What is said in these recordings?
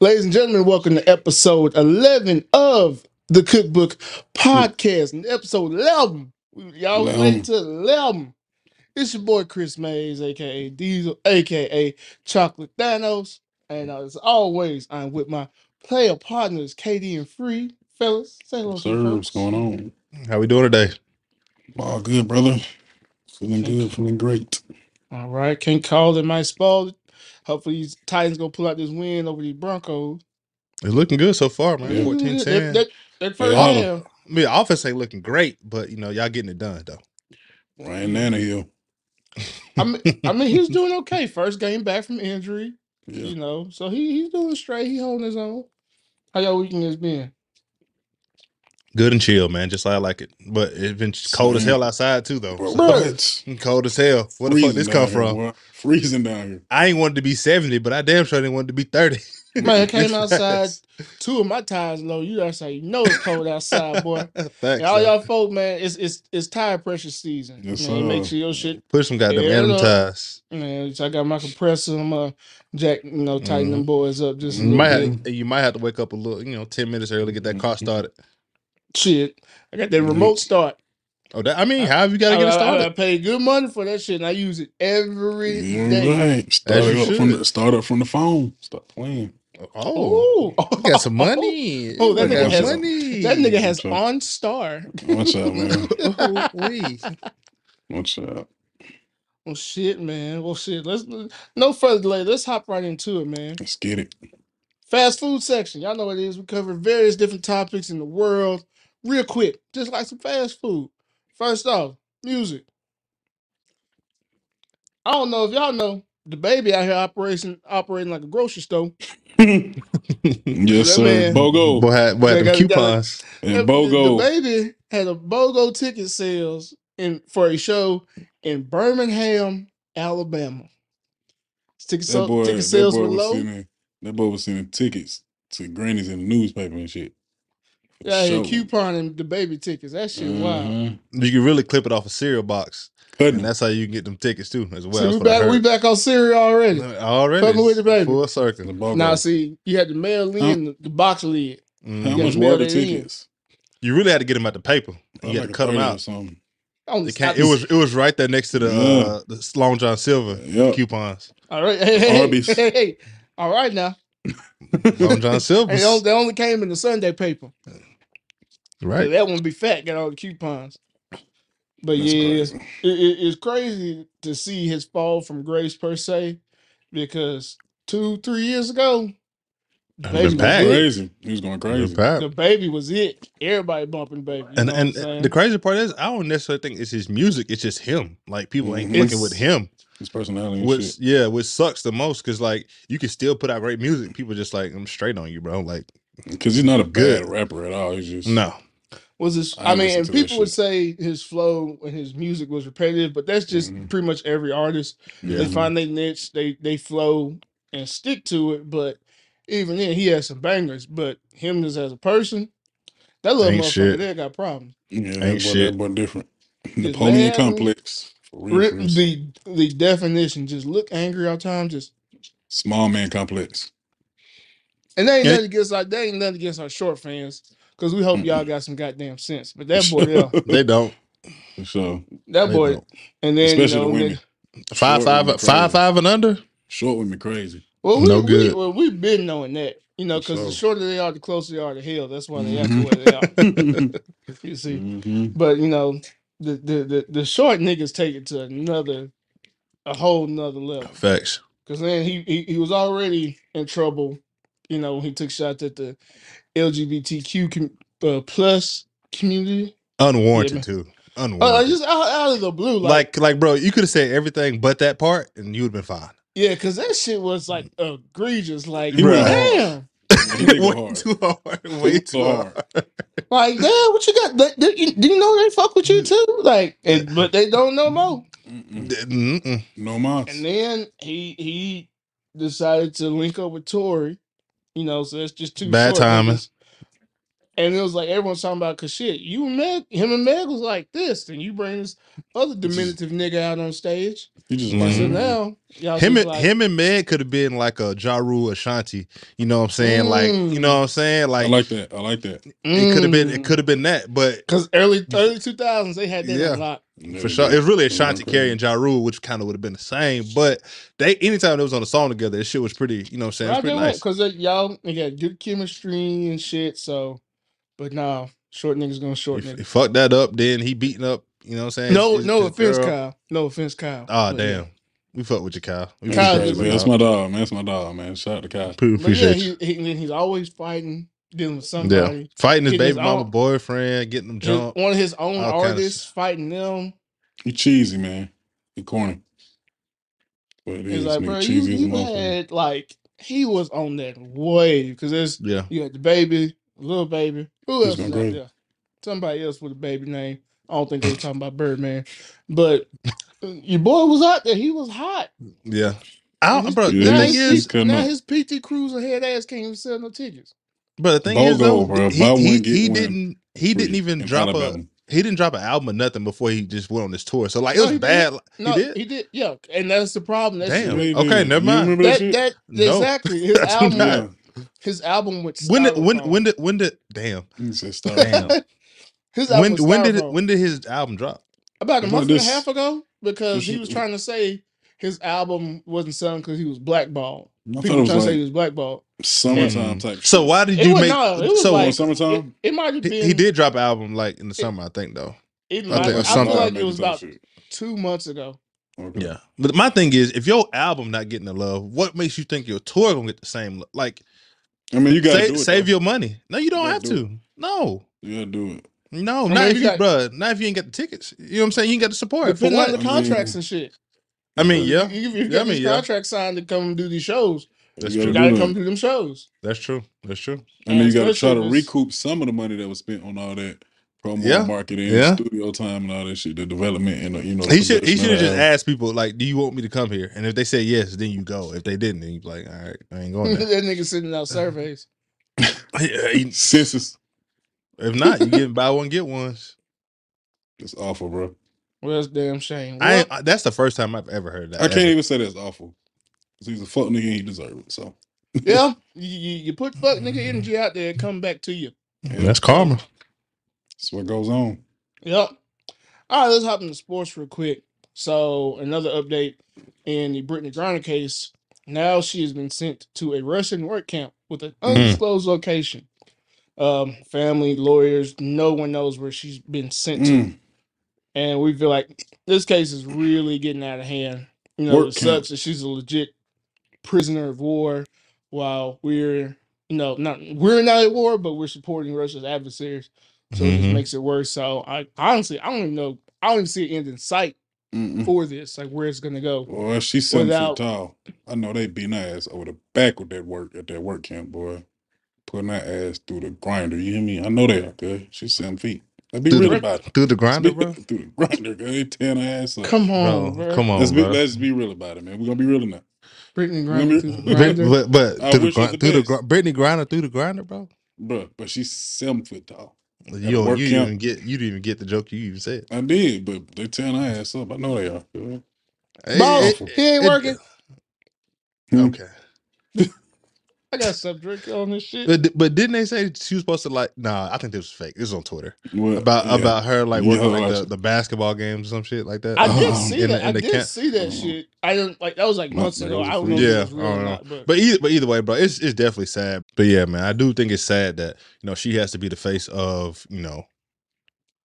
Ladies and gentlemen, welcome to episode 11 of the Cookbook Podcast. And episode 11, y'all we made it to 11. It's your boy Chris Mays, aka Diesel, aka Chocolate Thanos. And uh, as always, I'm with my player partners, KD and Free. Fellas, say hello Yes, to the sir. What's folks. going on? How we doing today? All good, brother. Feeling good, feeling great. All right, can't call it, my spoil it. Hopefully, these Titans gonna pull out this win over the Broncos. It's looking good so far, man. Yeah. 14 That, 10. that, that first Yeah. half, I mean, the offense ain't looking great, but you know, y'all getting it done though. Ryan Tannehill. I mean, I mean, he's doing okay. First game back from injury, Yeah. you know, so he he's doing straight. He holding his own. How y'all weekend has been? Good and chill, man. Just like I like it. But it's been cold as hell outside too, though. Bro, So- what? Cold as hell. Where the fuck Freezing this down come here, from? boy. Freezing down here. I ain't wanted to be 70, but I damn sure didn't want to be 30. Man, I came It's outside. fast. Two of my tires low. You outside, you know it's cold outside, boy. Facts, And all though. y'all folk, man, it's it's it's tire pressure season. Yes, man, make sir. sure your shit. Push some goddamn Air it animal up. ties. Man, so I got my compressor. I'm uh, jack, you know, tighten them boys up just a You little might, bit. have, you might have to wake up a little, you know, 10 minutes early, to get that car started. Shit, I got that remote start. Oh, that, I mean, how have you got to I, get it I, I started? paid good money for that shit, and I use it every Yeah, day. right. Start you up from should. the start up from the phone. Stop playing. Oh, Oh, you got some money. Oh, that You nigga got has- money. That nigga has Sure. OnStar. What's up, man. Oh, wee. Watch out. Well, shit, man. Well, shit. Let's no further delay. Let's hop right into it, man. Let's get it. Fast food section. Y'all know what it is. We cover various different topics in the world, real quick, just like some fast food. First off, music. I don't know if y'all know the baby out here operating operating like a grocery store. yes, That sir. man- Bogo. Boy, had, boy, They had them got- got a- coupons. And The- the- Bogo. The baby had a BOGO ticket sales in for a show in Birmingham, Alabama. Ticket, That so, boy, ticket that sales boy were was low. sending that boy was sending tickets to grannies in the newspaper and shit. For Yeah, sure. he couponing the baby tickets. That shit wild. Mhm. You can really clip it off a cereal box. Cutting And that's how you can get them tickets too, as well. See, we what back, we back on cereal already. Already. Fucking with the baby. Full circle. Bogo. Now, see, you had the mail in, Huh? the, the box lid. Mhm. How much were the that in. tickets? You really had to get them out the paper. You had got to cut them out. something. It, can't, it was it was right there next to the Yeah. uh, the Long John Silver Yep. coupons. all right. Hey, hey, hey, hey, hey. All right now. Long John Silver. And they only, they only came in the Sunday paper. So Right. that one be fat, got all the coupons. But That's yeah, crazy. it, it- it's crazy to see his fall from grace per se, because two, three years ago, the It baby was was packed. it. Crazy. He was going crazy. The baby was it. Everybody bumping baby. You And know and what I'm saying? the crazy part is, I don't necessarily think it's his music. It's just him. Like people ain't mm-hmm. fucking with It's- him. His personality and Which shit. yeah, which sucks the most because like you can still put out great music. People just like I'm straight on you, bro. Like Because he's not a Good. bad rapper at all. He's just no, was this? I I, mean, listen and to that people would shit. say his flow and his music was repetitive, but that's just Mhm. pretty much every artist. Yeah. They find their niche, they they flow and stick to it. But even then, he has some bangers. But him just as a person, that little Ain't motherfucker shit. there got problems. Yeah, Ain't that shit. that boy different. His Napoleon man- complex. For real, Re- for real. the the definition just look angry all the time. Just Small man complex. and they ain't Yeah. nothing against our they ain't nothing against our short fans because we hope y'all got some goddamn sense. But that boy, there, they don't. So that They boy, don't. and then Especially you know, the then- women. Five Short women five crazy. five and under. Short women crazy. Well, we, No we, good. well, we've been knowing that, you know, because the So- shorter they are, the closer they are to hell. That's why they act the way they are. you see, Mhm. but you know, the, the the the short niggas take it to another, a whole nother level. Facts. Because then he, he he was already in trouble, you know, when he took shots at the LGBTQ com- uh, plus community. Unwarranted Yeah, too. Uh, Unwarranted. just out, out of the blue, like, like like bro, you could have said everything but that part, and you would have been fine. yeah, because that shit was like egregious. Like, He went damn. He did Way hard. too hard. Way too hard. Like, damn, what you got? They- they- you- Do you know they fuck with you too? Like, and, but they don't know more. Mm-mm. Mm-mm. No mas. And then he he decided to link up with Tori. You know, so it's just two Bad short timing. niggas. And it was like everyone's talking about cause shit, you and Meg, him and Meg was like this, and you bring this other diminutive nigga out on stage. you just And so lame. now y'all him just and like, him and Meg could have been like a Ja Rule Ashanti. You know what I'm saying? Like, you know what I'm saying? I Like, like that. I like that. it could have been mm. it could have been that, but Cause early early two thousands they had that Yeah. a lot. for sure, it was really Ashanti Carey and Ja Rule, which kind of would have been the same. But they anytime they was on a song together, this shit was pretty. You know what I'm saying? It's Right pretty there, nice. Cause y'all they got good chemistry and shit. So, but nah, short niggas gonna short He, niggas. he fucked that up. Then he beating up. You know what I'm saying? No, his- no his offense, girl. Kyle. No offense, Kyle. Ah, But yeah. damn. We fuck with you, Kyle. We Kyle fuck is with a you, That's my dog, man. That's my dog, man. Shout out to Kyle. Pre- But yeah, Appreciate he, you. he he's always fighting, dealing with Yeah, somebody. fighting his Getting his baby mama own- boyfriend, getting them His- jumped. one of his own all kinda artists shit. fighting them. He cheesy, man. He corny. But it He's is, like, nigga, bro, you, cheesy as a you motherfucker. had like he was on that wave because there's Yeah, you had the baby, little baby. Who He's else going was out crazy. there? Somebody else with a baby name. I don't think they were talking about Birdman, but uh, your boy was out there. He was hot. yeah. I, His- bro, the Yeah, thing he's- his, is, he's cutting now up. his PT Cruiser head ass can't even sell no tickets. But the thing is though, bro. he, Buy one, he, get he one didn't he didn't free even in drop a Alabama. he didn't drop an album or nothing before he just went on this tour. So like it No, was he did. bad. No, he did. Yeah, and that's the problem. That's Damn. Yeah, he Okay, did. never You mind. remember that, that shit? that No. exactly his I do album. not. Yeah. His album with When did when Styrofoam. when did when did damn He said stop. damn his album when with when did it, Styrofoam. when did his album drop? about a About month and a this- half ago because he was trying to say his album wasn't selling because he was blackballed. I thought People it was trying to say he was blackballed. summertime mm. type. So shit. why did It you was make no, it was so like- summertime? It might have he, been. he did drop an album like in the summer, I think though. It I might, think I, feel something- like it was type about shit. two months ago. Okay. Yeah, but my thing is, if your album not getting the love, what makes you think your tour gonna get the same? lo- Like, I mean, you gotta save, do it. save your money. No, you don't gotta have do to. No, You gotta do it. no, mean, not if if you you, got- bruh, Not if you ain't got the tickets. You know what I'm saying? You ain't got the support. For Depending what? the contracts and shit. I mean, yeah, You, you, you Yeah, got I mean, these yeah. contracts signed to come do these shows. That's You You true. gotta gotta come that. do them shows. That's true. That's true. And then you got to try to recoup some of the money that was spent on all that promo, Yeah. marketing, Yeah. studio time, and all that shit, the development, and the, you know. He should he should have just asked people like, "Do you want me to come here?" And if they say yes, then you go. If they didn't, then you be like, "All right, I ain't going that nigga sending out surveys. Yeah, he- Census. if not, you get buy one get ones. It's awful, bro. Well, that's a damn shame. I, I that's the first time I've ever heard that. I can't even say that's awful. 'Cause he's a fuck nigga and he deserve it. So yeah, you, you, you put fuck nigga energy out there, come back to you. yeah, That's karma. That's what goes on. Yep. All right, let's hop into sports real quick. So another update in the Brittney Griner case. Now she has been sent to a Russian work camp with an Mhm. undisclosed location. Um, family, lawyers, no one knows where she's been sent to. Mm. And we feel like this case is really getting out of hand. You know, Work it camp. sucks that she's a legit prisoner of war while we're you know, not we're not at war, but we're supporting Russia's adversaries. So it just Mhm. makes it worse. So I honestly I don't even know I don't even see an end in sight Mm-mm. for this, like where it's gonna go. Well, she's seven Without- feet tall. I know they beating her ass over the back with that work at that work camp, boy. Putting that ass through the grinder. You hear me? I know they out there. She's seven feet. Let's be Through real the- about it. Through the grinder, be- bro. Through the grinder, girl. They tearing her ass up. Come on, Bro, bro. come on, let's be bro. let's be real about it, man. We're gonna be real enough. Brittney Remember- through the grinder. But but I through the wish it was grind, the through the best. gr- Brittney Grinder through the grinder, bro. Bro, but she's seven foot tall. You don't, work you didn't camp. even get you didn't even get the joke you even said. I did, but they tearing her ass up. I know they are. girl. Boss, it- he ain't it- working. Okay. Hmm. I got some drink on this shit. But but didn't they say she was supposed to like? Nah, I think this was fake. This was on Twitter Well, about yeah. about her like Yeah, working like the, the basketball games or some shit like that. I did Um, see in the- that. in I the did camp. see that shit. I didn't like that was like No, months ago. I don't free. know if Yeah, it was real I or don't know. not, but, But either but either way, bro, it's it's definitely sad. But yeah, man, I do think it's sad that you know she has to be the face of you know,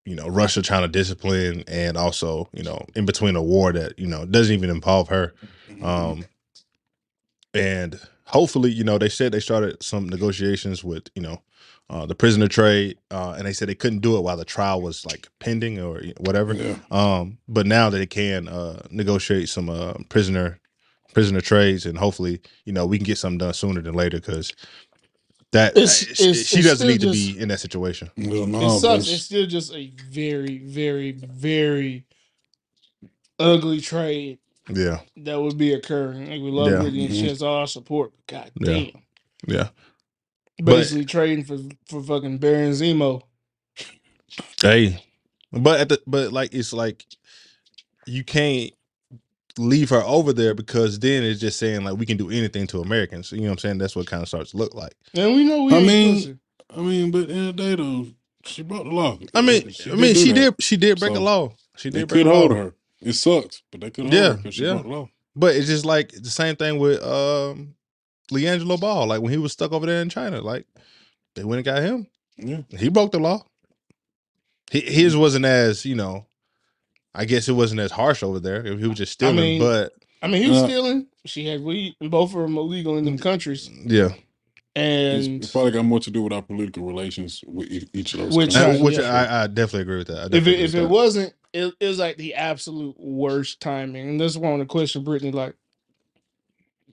you know Russia trying to discipline and also you know in between a war that you know doesn't even involve her. Mm-hmm. Um, and hopefully, you know, they said they started some negotiations with, you know, uh, the prisoner trade, uh, and they said they couldn't do it while the trial was like pending or whatever. yeah. Um, but now that they can uh, negotiate some uh, prisoner prisoner trades, and hopefully, you know, we can get something done sooner than later because that It's- uh, it's- she it's doesn't still need to just- be in that situation. Well, no, it but sucks. it's- It's still just a very, very, very ugly trade Yeah, that would be occurring. Like we love Yeah. Brittney and mm-hmm. she has all our support. God Yeah. damn. yeah. Basically trading for for fucking Baron Zemo. Hey, but at the but like it's like you can't leave her over there because then it's just saying like we can do anything to Americans. You know what I'm saying? That's what kind of starts to look like. And we know we I mean, pussy. I mean, but in the day though, she broke the law. I mean, I mean, do she that. did she did break a law. She did break could a law. hold her. It sucks, but they could hold Yeah, her yeah. broke the law. But it's just like the same thing with um LiAngelo Ball. Like when he was stuck over there in China, like they went and got him. Yeah. He broke the law. He, his wasn't as you know. I guess it wasn't as harsh over there. He was just stealing, mean, but I mean, he was Uh, stealing. She had weed, and both of them illegal in them countries. yeah, And it's probably got more to do with our political relations with each of those. Which countries. China, Uh, which yeah. I, I definitely agree with that. If it if with it wasn't, it, it was like the absolute worst timing. And this one to question Brittney, like,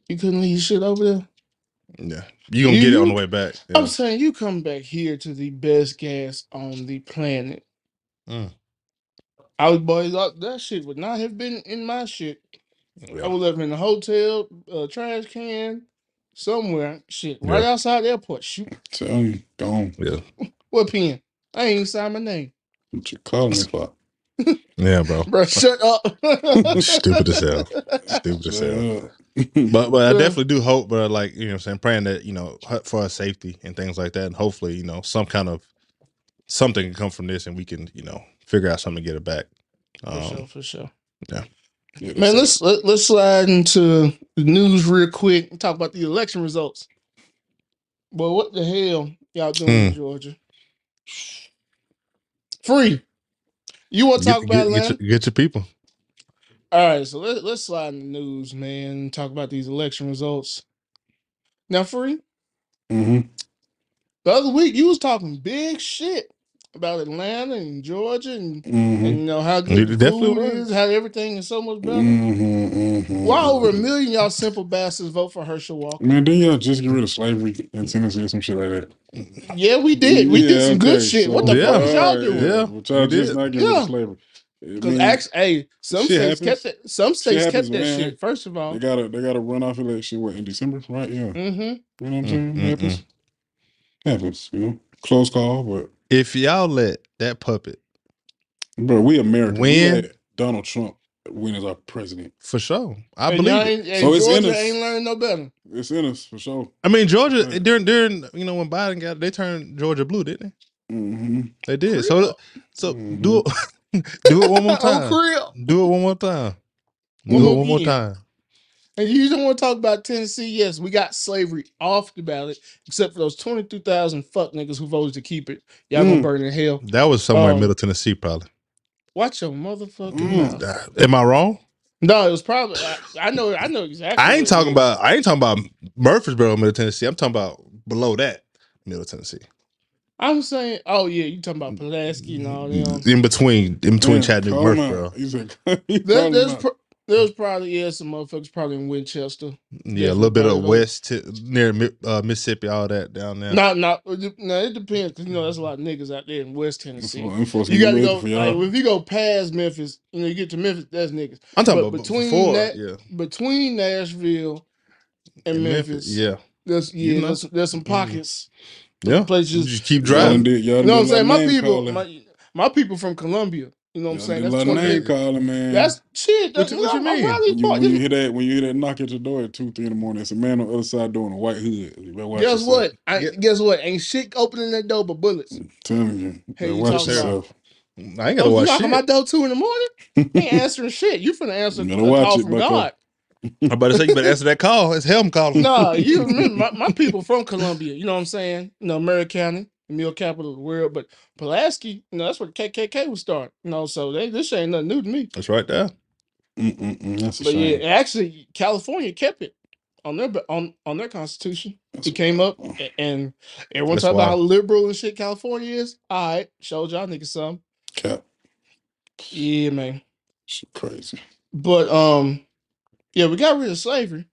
you couldn't leave your shit over there. yeah, you gonna You- get it on you- the way back. I'm Yeah. saying you come back here to the best gas on the planet. Mm. I was boys that, that shit would not have been in my shit. I Yeah. would left in the hotel, uh, trash can, somewhere. Shit, right Yeah. outside the airport. Shoot, Tell you, gone. yeah, what pen? I ain't even signed my name, What you calling me for? Yeah, bro. bro. Shut up. Stupid as hell. Stupid as hell. But but I definitely do hope, bro. Like you know, what I'm saying praying that you know for our safety and things like that, and hopefully you know some kind of something can come from this, and we can you know figure out something to get it back. For Um, sure, for sure. Yeah, Man, let's let, let's slide into the news real quick and talk about the election results. But what the hell y'all doing in Hmm. Georgia? Free. You want to get, talk about get, Atlanta? get, your, get your people. All right, so let, let's slide in the news, man. and Talk about these election results. Now, free. hmm The other week, you was talking big shit about Atlanta and Georgia and, hmm and you know how It good the definitely food was. is, how everything is so much better. hmm hmm Why over a million y'all simple bastards vote for Herschel Walker? Man, didn't y'all just get rid of slavery in Tennessee or some shit like that? Yeah, we did. We did Yeah, some good okay, shit. so- what the fuck is y'all Alright, doing? Yeah, But y'all we just did. not get rid Yeah. of slavery. I Because mean, actually, hey, some shit states happens. kept that. Some states happens, kept that man. shit. First of all, they gotta they gotta run off election what in December, right? Yeah. mm-hmm. You know what I'm Mm, saying? mm, happens. Happens, you know. Close call, but If y'all let that puppet bro, we American. We Win. let Donald Trump win as our president. for sure, I and believe y'all it. ain't, and So it's in Georgia us. ain't learned no better. It's in us for sure. I mean Georgia Right. during during you know when Biden got they turned Georgia blue, didn't they? hmm They did. So so Mhm. do it do it one more Oh, time. crib. Do it one more time. Do One it more one more again. time. And you don't want to talk about Tennessee? Yes, we got slavery off the ballot, except for those twenty-two thousand fuck niggas who voted to keep it. Y'all gonna Mm. burn in hell. That was somewhere in Um, Middle Tennessee, probably. Watch your motherfucking Mm. mouth. Uh, Am I wrong? No, it was probably. I, I know. I know exactly. I what ain't it talking is. about. I ain't talking about Murfreesboro, Middle Tennessee. I'm talking about below that, Middle Tennessee. I'm saying. Oh yeah, you talking about Pulaski and all them. In between, in between Man, Chattanooga, call and him Murfreesboro. out. He said, he There, called there's him out. Pro- there's probably yeah some motherfuckers probably in Winchester. Yeah, a little bit of Definitely. west to, near Mi- uh, Mississippi, all that down there. Not not no. It depends because you know there's a lot of niggas out there in West Tennessee. Them folks You gonna got to be go. ready for Like, y'all. if you go past Memphis, you know you get to Memphis. That's niggas I'm talking but about between before. that- yeah, between Nashville and in Memphis. Yeah, There's You yeah, know. there's, there's some pockets. yeah. Places. Just keep Y'all done driving. did- y'all You know what I'm did a saying? My name people, calling. my, my people from Columbia. You know what I'm saying? That's lot of 20 name calling, man. That's shit. What That's you- what you I'm- I'm mean? when you, when you hear that when you hear that knock at your door at two three in the morning, it's a man on the other side doing a white hood. You better watch Guess yourself. what? I, Yeah. Guess what? Ain't shit opening that door but bullets. telling you, you Hey, better you watch talking about- yourself. I ain't Oh, gotta you watch knocking shit. my door two in the morning? Ain't answering shit. You finna answer You a watch call it, from bucko. God. I'm about to say you better answer that call. It's him calling. Nah, you remember my, my people from Columbia. You know what I'm saying? You know, Maury County, the mill capital of the world. But Pulaski, you know, that's where the KKK was started. You know, so they, this ain't nothing new to me. That's right there. Mm-mm-mm, that's a But shame. yeah, actually, California kept it on their on on their constitution. That's It came up a- and everyone That's talk about how wild. liberal and shit California is. All right, showed y'all niggas some. Cap. Yeah, man. Shit crazy. But um, yeah, we got rid of slavery.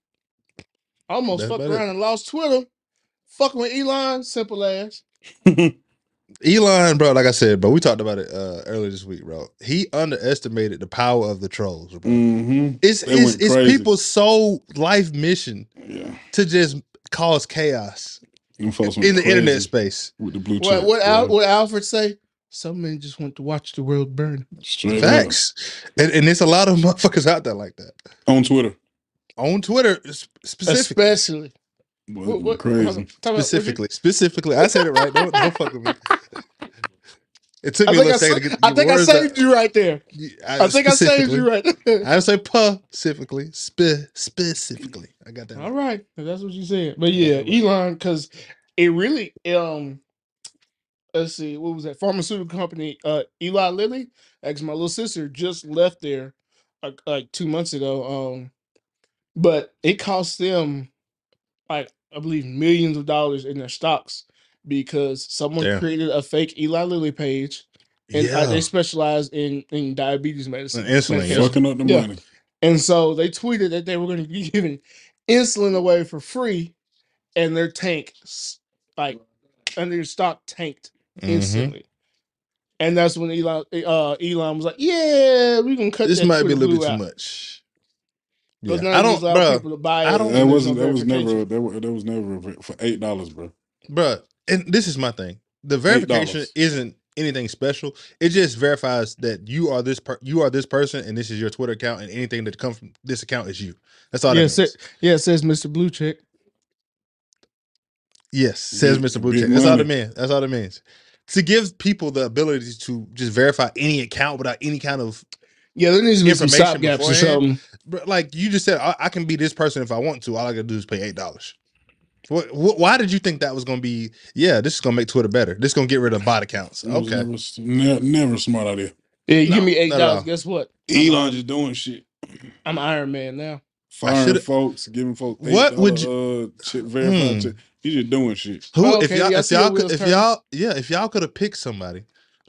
Almost That's fucked about it. around and lost Twitter. Fucking with Elon, simple ass. Elon, bro, like I said, bro, we talked about it uh, earlier this week, bro. He underestimated the power of the trolls, bro. mm-hmm. It's They it's, it's people's sole life mission Yeah. to just cause chaos. In the internet space. with the blue What what Al, what Alfred say? Some men just want to watch the world burn. Straight Facts, and, and there's a lot of motherfuckers out there like that on Twitter. on Twitter specifically. Especially Boy, what, what, crazy. about- Specifically, specifically, I said it right. Don't, don't fuck with me. It took I me a think, I, little second to get I the think I words saved you right there. out. I think I saved you right there. I didn't say specifically. Spe- specifically, I got that. All right, if that's what you said. But yeah, Elon, because it really um, let's see, what was that pharmaceutical company? Uh, Eli Lilly. Actually, my little sister just left there, like, like two months ago. Um, but it cost them like I believe millions of dollars in their stocks because someone Damn. created a fake Eli Lilly page, and uh, yeah, they specialize in in diabetes medicine, And insulin, medication. Fucking up the Yeah. money. And so they tweeted that they were going to be giving insulin away for free, and their tank, s- like, and their stock tanked Mhm. instantly. And that's when Elon, uh, Elon was like, "Yeah, we're gonna cut This that might be a little bit too out." much. Because Yeah, now I don't, bro, people to buy I it. don't- and That wasn't. no That was never. verification. That was, that was never for eight dollars, bro. Bruh, and this is my thing. The verification $8. isn't anything special. It just verifies that you are this per- you are this person and this is your Twitter account and anything that comes from this account is you. That's all Yeah, that sa- means. yeah, it says Mr. Blue Check. Yes, says Mr. Blue big Check. That's all it means. That's all it means. To give people the ability to just verify any account without any kind of Yeah, there needs to be some Information stopgaps or beforehand. something. Bro, like you just said, I, I can be this person if I want to. All I gotta do is pay eight dollars. What, what? Why did you think that was gonna be? Yeah, this is gonna make Twitter better. This is gonna get rid of bot accounts. It was Okay, Never, s- ne- never a smart idea. Yeah, you No, give me eight not at all. dollars. Guess what? Elon just doing shit. I'm Iron Man now. Firing should've- folks, giving folks. What would $8, Uh, shit, verified Hmm. check. He's just doing shit. who? Oh, if okay, y'all, yeah, I if see y'all, could, wheels if turning. y'all, yeah, if y'all could have picked somebody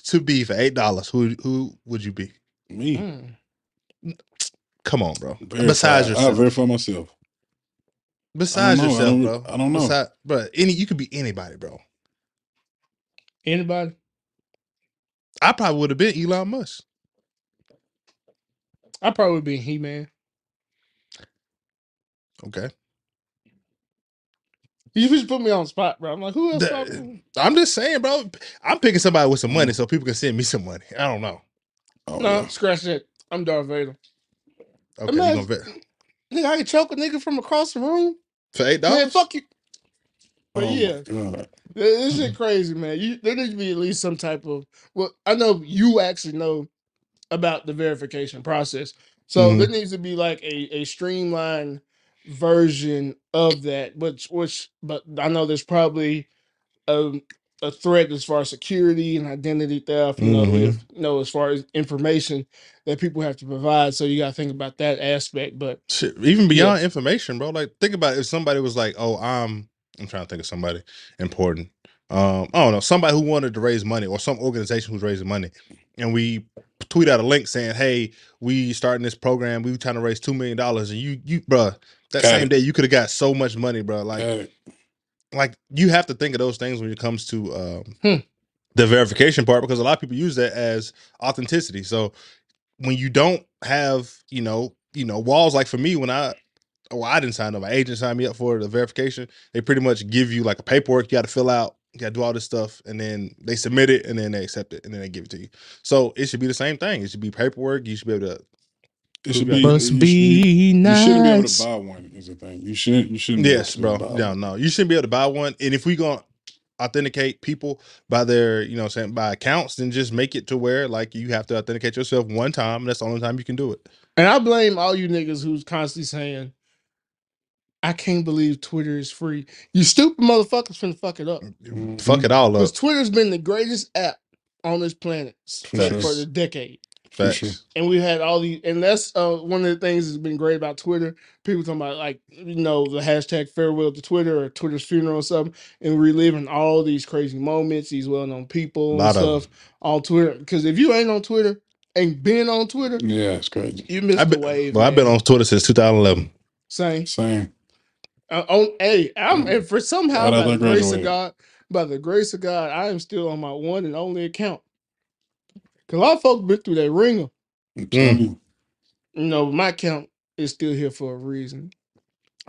to be for eight dollars, who who would you be? Me. Mm. Come on, bro. Verify. Besides I verify myself. besides I don't know. I yourself, don't- bro. I don't know. Beside, bro, any you could be anybody, bro. Anybody? I probably would have been Elon Musk. I probably would be He Man. Okay, You just put me on the spot, bro. I'm like, who else? The- probably- I'm just saying, bro. I'm picking somebody with some money so people can send me some money. I don't know. Oh, no, scratch that. I'm Darth Vader. Okay, you Imagine- gonna Nigga, I can choke a nigga from across the room. for eight Man, dollars? fuck you. But Oh, my yeah, God. this shit crazy, man. You there needs to be at least some type of well, I know you actually know about the verification process. So Mhm. there needs to be like a, a streamlined version of that, which which but I know there's probably a, threat as far as security and identity theft, you know, Mhm. if, you know, as far as information that people have to provide. So you gotta think about that aspect. But Shit, even beyond information, bro. Like, think about if somebody was like, "Oh, I'm," I'm trying to think of somebody important. Um, I don't know, somebody who wanted to raise money, or some organization who's raising money, and we tweet out a link saying, "Hey, we starting this program. We trying to raise two million dollars," and you, you, bro, that Got same it. day you could have got so much money, bro. Like, Got it. Like you have to think of those things when it comes to um, Hmm. the verification part because a lot of people use that as authenticity. So when you don't have, you know, you know, walls like for me when I well, I didn't sign up. My agent signed me up for the verification. They pretty much give you like a paperwork you got to fill out. You got to do all this stuff, and then they submit it, and then they accept it, and then they give it to you. So it should be the same thing. It should be paperwork. You should be able to. It should Must be. must you, be you, you shouldn't be able to buy one. Is the thing. You shouldn't. You shouldn't. be able Yes, to bro. buy No, one. no, you shouldn't be able to buy one. And if we gonna authenticate people by their, you know, saying by accounts, then just make it to where like you have to authenticate yourself one time. And that's the only time you can do it. And I blame all you niggas who's constantly saying, I can't believe Twitter is free. You stupid motherfuckers finna fuck it up. Fuck mm-hmm. it all up. Because Twitter's been the greatest app on this planet s- for, Facts. for the decade. For Facts. sure. And we had all these, and that's uh, one of the things that's been great about Twitter. People talking about like, you know, the hashtag farewell to Twitter or Twitter's funeral or something, and reliving all these crazy moments, these well known people and Lot of stuff on Twitter. Because if you ain't on Twitter, ain't been on Twitter, Yeah, it's crazy. you missed the been, wave. well, I've been man. on Twitter since 2011. Same. Same. Uh, on hey, I'm and for somehow by the grace of graduated. God, by the grace of God, I am still on my one and only account. Cause a lot of folks been through that ringer. I'm telling Mm. you. You know, my account is still here for a reason.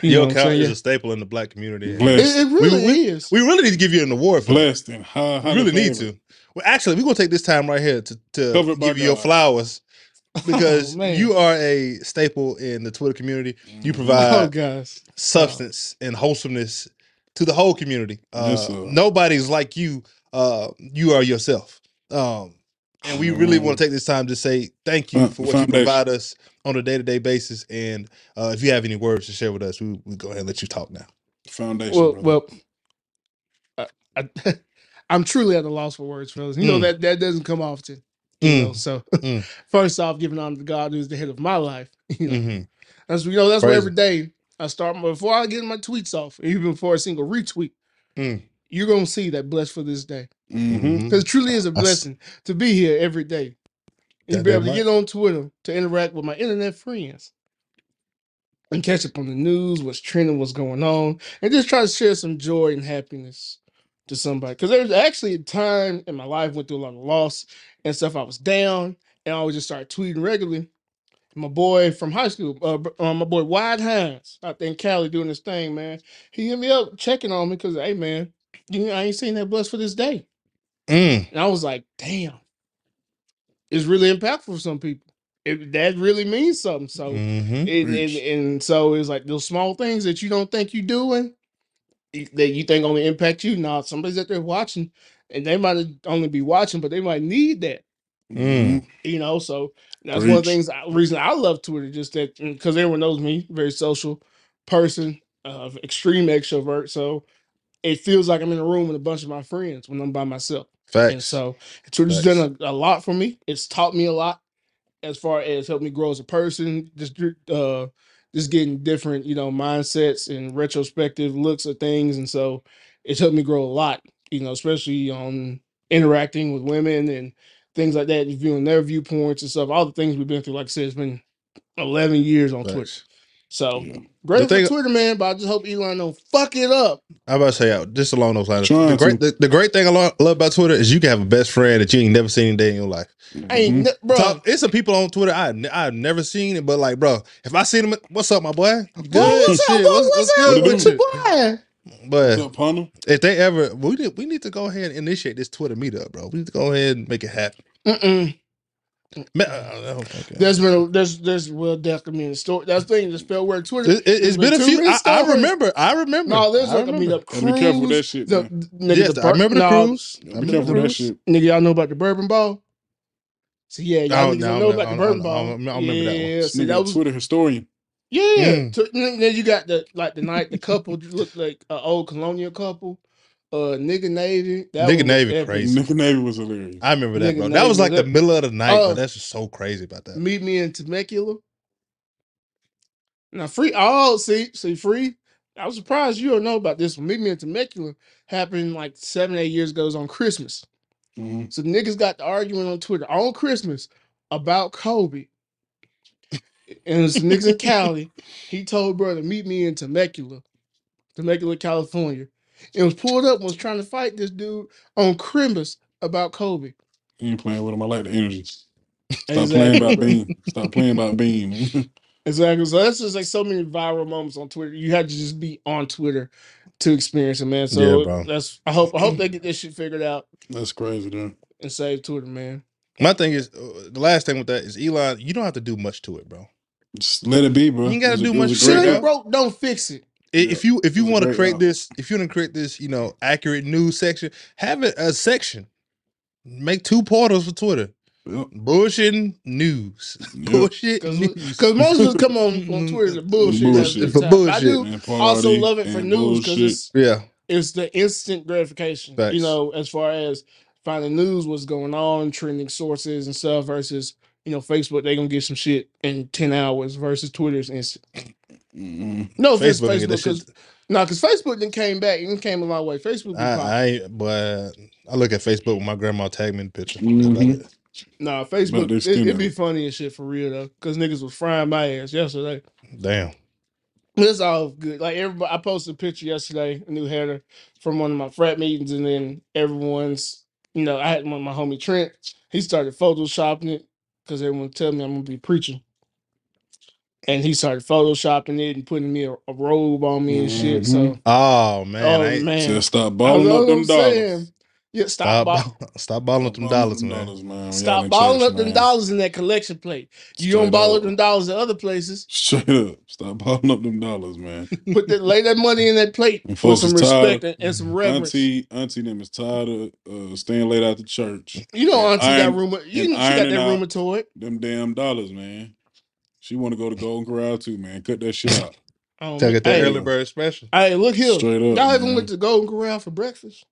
You know Your what I'm account saying? is Yeah. a staple in the black community. and It, Blessed. it really we- is. We really need to give you an award for that. Blessed and high, We really need to. Well, actually, we're gonna take this time right here to, to Covered by give you your God. flowers because Oh, man. you are a staple in the Twitter community. You oh provide gosh. substance and wholesomeness to the whole community. Uh, Yes, sir. nobody's like you. Uh, you are yourself. Um, and we really want to take this time to say thank you for what you provide us on a day to day basis. And uh, if you have any words to share with us, we we go ahead and let you talk now. Foundation. Well, brother. well, I, I, I'm truly at a loss for words, fellas. You know Mm. that that doesn't come often. You Mm. know, so Mm. first off, giving honor to God, who's the head of my life. You know, Mhm. that's you know that's why Praise every day I start before I get my tweets off, even before a single retweet. Mm. You're gonna see that blessed for this day Because it truly is a I s- blessing to be here every day. And That be able to get on Twitter to interact with my internet friends and catch up on the news, what's trending, what's going on, and just try to share some joy and happiness to somebody. Because there's actually a time in my life went through a lot of loss and stuff. I was down, and I would just start tweeting regularly. My boy from high school, uh, br- uh, my boy Wide Hines, out there in Cali doing this thing, man. He hit me up checking on me because, hey, man, you I ain't seen that blessed for this day. Mm. And I was like, damn, it's really impactful for some people. It, that really means something. So, Mhm. and, and, Preach. and so it's like those small things that you don't think you're doing that you think only impact you. Now, somebody's out there watching and they might only be watching, but they might need that, Mm. you know? So that's one of the Preach. things, I, reason I love Twitter, just that because everyone knows me, very social person, uh, extreme extrovert. So it feels like I'm in a room with a bunch of my friends when I'm by myself. And Facts. so Twitter's done a, a lot for me. It's taught me a lot as far as helped me grow as a person. Just uh, just getting different, you know, mindsets and retrospective looks at things, and so it's helped me grow a lot. You know, especially on interacting with women and things like that, and viewing their viewpoints and stuff. All the things we've been through. Like I said, it's been eleven years on Twitter. Facts. So Yeah. great thing- for Twitter, man. But I just hope Elon don't fuck it up. I about to say uh, just along those lines. Trying The great, to. the, the great thing I lo- love about Twitter is you can have a best friend that you ain't never seen a day in your life. I ain't, Mhm. ne- bro. Talk, it's some people on Twitter I ne- I've never seen it, but like, bro, if I see them, what's up, my boy? Good Bro, what's shit. up, bro? What's, what's What's good up, with with you? your boy? But up, Hunter? if they ever, we need, we need to go ahead and initiate this Twitter meetup, bro. We need to go ahead and make it happen. Mm-mm. Man, okay. There's been a, there's there's well definitely been story. That's the thing. The spell word Twitter. It, it, has there's been, a few. I, I remember. I remember. No, there's I like a remember. meetup Gotta cruise. be careful with that shit, the, nigga, Yes, the I remember the no, cruise. I Be remember careful the with that shit. Nigga, y'all know about the bourbon ball. See, yeah, y'all Oh, niggas no, don't know about I the bourbon I ball. I don't remember that one. yeah, This see, nigga that was Twitter historian. yeah. Mm. So, then then you got the like the night the couple looked like an old colonial couple. Uh, nigga Navy. That Nigga was Navy epic. crazy. Nick Navy was hilarious. I remember that, Nigga bro. That was Navy, like the that- middle of the night, Oh. but that's just so crazy about that. Meet me in Temecula. Now free oh see see free. I was surprised you don't know about this one. Meet me in Temecula happened like seven, eight years ago. It was on Christmas. Mhm. So niggas got the argument on Twitter on Christmas about Kobe. And it's niggas in Cali. He told brother, meet me in Temecula, Temecula, California. And was pulled up and was trying to fight this dude on Christmas about Kobe. You ain't playing with him. I like the energy. Stop Exactly, playing about bro. Bean. Stop playing about Bean. Exactly. So that's just like so many viral moments on Twitter. You had to just be on Twitter to experience it, man. So Yeah, bro. that's I hope I hope they get this shit figured out That's crazy, dude. and save Twitter, man. My thing is, uh, the last thing with that is Elon. You don't have to do much to it, bro. Just let it be, bro. You ain't gotta was a- do it was much a to Shit great it, ain't app. broke, don't fix it. I- If you if you want to create app. this, if you want to create this, you know, accurate news section, have it a section. Make two portals for Twitter. Yep. Bullshit news. Yep. Bullshit Because most of us come on, on Twitter to bullshit. Bullshit. For the time. bullshit. I do And also love it for news because it's yeah, it's the instant gratification. Facts. You know, as far as finding news, what's going on, trending sources and stuff versus you know Facebook, they gonna get some shit in ten hours versus Twitter's instant. Mm-mm. No offense, Facebook. Facebook, ain't that because no, because Facebook then came back and came a long way. Facebook, be popping. I, I ain't, but I look at Facebook when my grandma tagged me in the picture. That's about mm-hmm. it. Nah, About Facebook, their it, skin it'd be out. funny and shit for real though, because niggas was frying my ass yesterday. Damn. But It's all good. Like everybody, I posted a picture yesterday, a new header from one of my frat meetings, and then everyone's, you know, I had one of my homie Trent. He started photoshopping it because everyone tell me I'm gonna be preaching. And he started photoshopping it and putting me a, a robe on me and shit. So, Mhm. Oh man, oh I ain't, man, Just stop I balling know up what them I'm dollars. saying. Yeah, stop, stop, ball, ball- stop balling up them dollars, man. dollars, man. y'all stop in balling church, up them man. dollars in that collection plate. You don't Straight ball up up. them dollars at other places. Straight up. Stop balling up them dollars, man. Put that, lay that money in that plate And with folks some tired. respect and, and some reverence. Auntie, auntie them is tired of uh, staying late out the church. you know, and Auntie got iron- rumor. You and know, she got ironing that out rheumatoid. Them damn dollars, man. She want to go to Golden Corral too, man. Cut that shit out. Oh, Tell man. get that hey, early bird special. hey, look here. Straight up. Y'all ever man. went to Golden Corral for breakfast?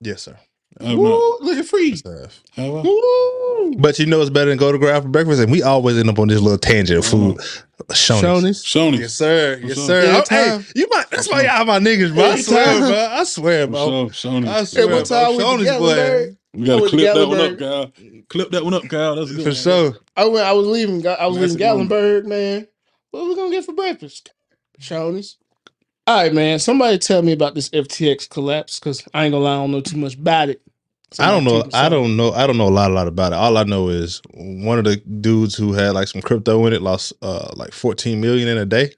Yes, sir. Have not. Woo, look at free. Sir. Have I? Woo. But you know it's better than go to grab for breakfast, and we always end up on this little tangent of food. Uh-huh. Shoney's. Shoney's. Shoney. Yes, sir. For Yes, sure. sir. Every Oh, hey, time. you might. That's For why sure. y'all my niggas, bro. I Every swear, time. bro. I swear, For bro. sure. Shoney. I Hey, swear, one bro. time with Shoney's the boy. Gatlinburg, We gotta clip that one up, Kyle. Clip that one up, Kyle. That's good. For sure. I went. I was leaving. I was leaving Classic moment. Gatlinburg, man. What we gonna get for breakfast? Shoney's. All right, man. Somebody tell me about this FTX collapse because I ain't gonna lie. I don't know too much about it. I don't Somebody know. I don't know. I don't know a lot, a lot about it. All I know is one of the dudes who had like some crypto in it lost uh like 14 million in a day,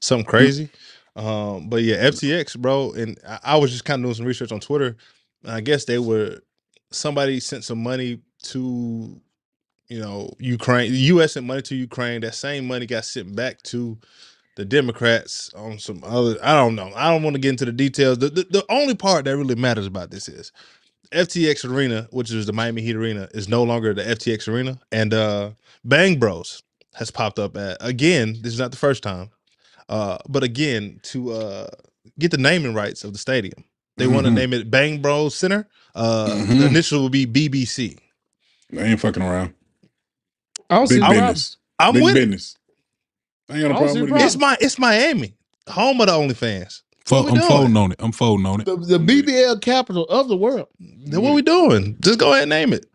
something crazy. Um, but yeah, FTX, bro. And I, I was just kind of doing some research on Twitter. And I guess they were somebody sent some money to you know Ukraine. The U.S. sent money to Ukraine. That same money got sent back to the Democrats on some other. I don't know. I don't want to get into the details. The, the the only part that really matters about this is FTX Arena, which is the Miami Heat Arena, is no longer the FTX Arena, and uh Bang Bros has popped up at again. This is not the first time, uh, but again to uh get the naming rights of the stadium. They want to name it Bang Bros Center. Uh, The Mhm. initial will be BBC. They ain't fucking around. I don't see Big the problem. business. I'm Big with it. business. I ain't got a I problem with it. It's my it's Miami, home of the OnlyFans. Fo- we I'm doing? folding on it. I'm folding on it. The, the BBL capital of the world. Then what we doing? Just go ahead and name it.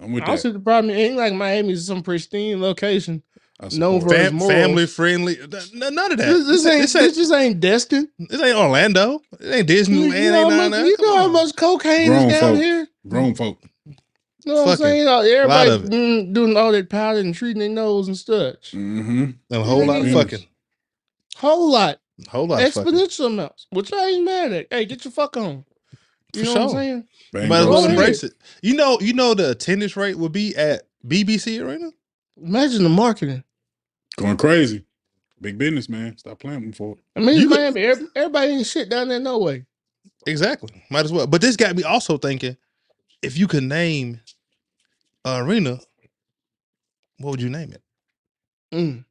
I'm with I don't that. see the problem. It ain't like Miami's some pristine location. I known for it. his Fam- morals. family friendly. n- n- None of that. This, this ain't this, this just ain't Destin. this ain't Orlando. It ain't You, Disneyland. you ain't know how much, you know how much cocaine Grown is down folk. here. Grown folk. You know what I'm saying? Everybody mm, doing all that powder and treating their nose and such. Mm-hmm. And a whole lot of fucking. Whole lot, Whole lot of fucking. exponential amounts, which I ain't mad at. Hey, get your fuck on. You For know what I'm saying? Bang Might as well embrace it. You know, you know the attendance rate will be at BBC Arena. Imagine the marketing. Going crazy. Big business, man. Stop playing with me for it. I mean, You it's could- Miami. Every- Everybody ain't shit down there no way. Exactly. Might as well. But this got me also thinking: if you could name an arena, what would you name it? Mm.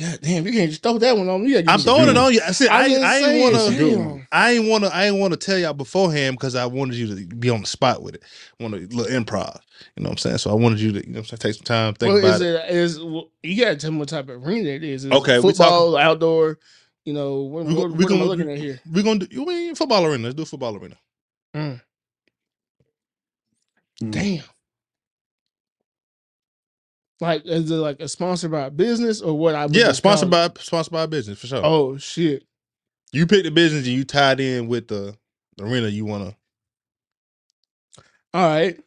God damn, you can't just throw that one on me. I'm throwing it on you. I said I, I ain't wanna good damn. one. I ain't want to. I ain't want to tell y'all beforehand because I wanted you to be on the spot with it. Want a little improv. You know what I'm saying? So I wanted you to, you know, what I'm saying, take some time, think well, about is it. it is well, you gotta tell me what type of arena it is. Is Okay, it we football, outdoor. You know, what, We go- what, we what am I gonna- looking at here? We're gonna do. You mean football arena? Let's do a football arena. Mm. Mm. Damn. Like, is it like a sponsored by a business or what? I Yeah, sponsored by sponsored by a business for sure. Oh shit! You pick the business and you tied in with the, arena you want to. All right.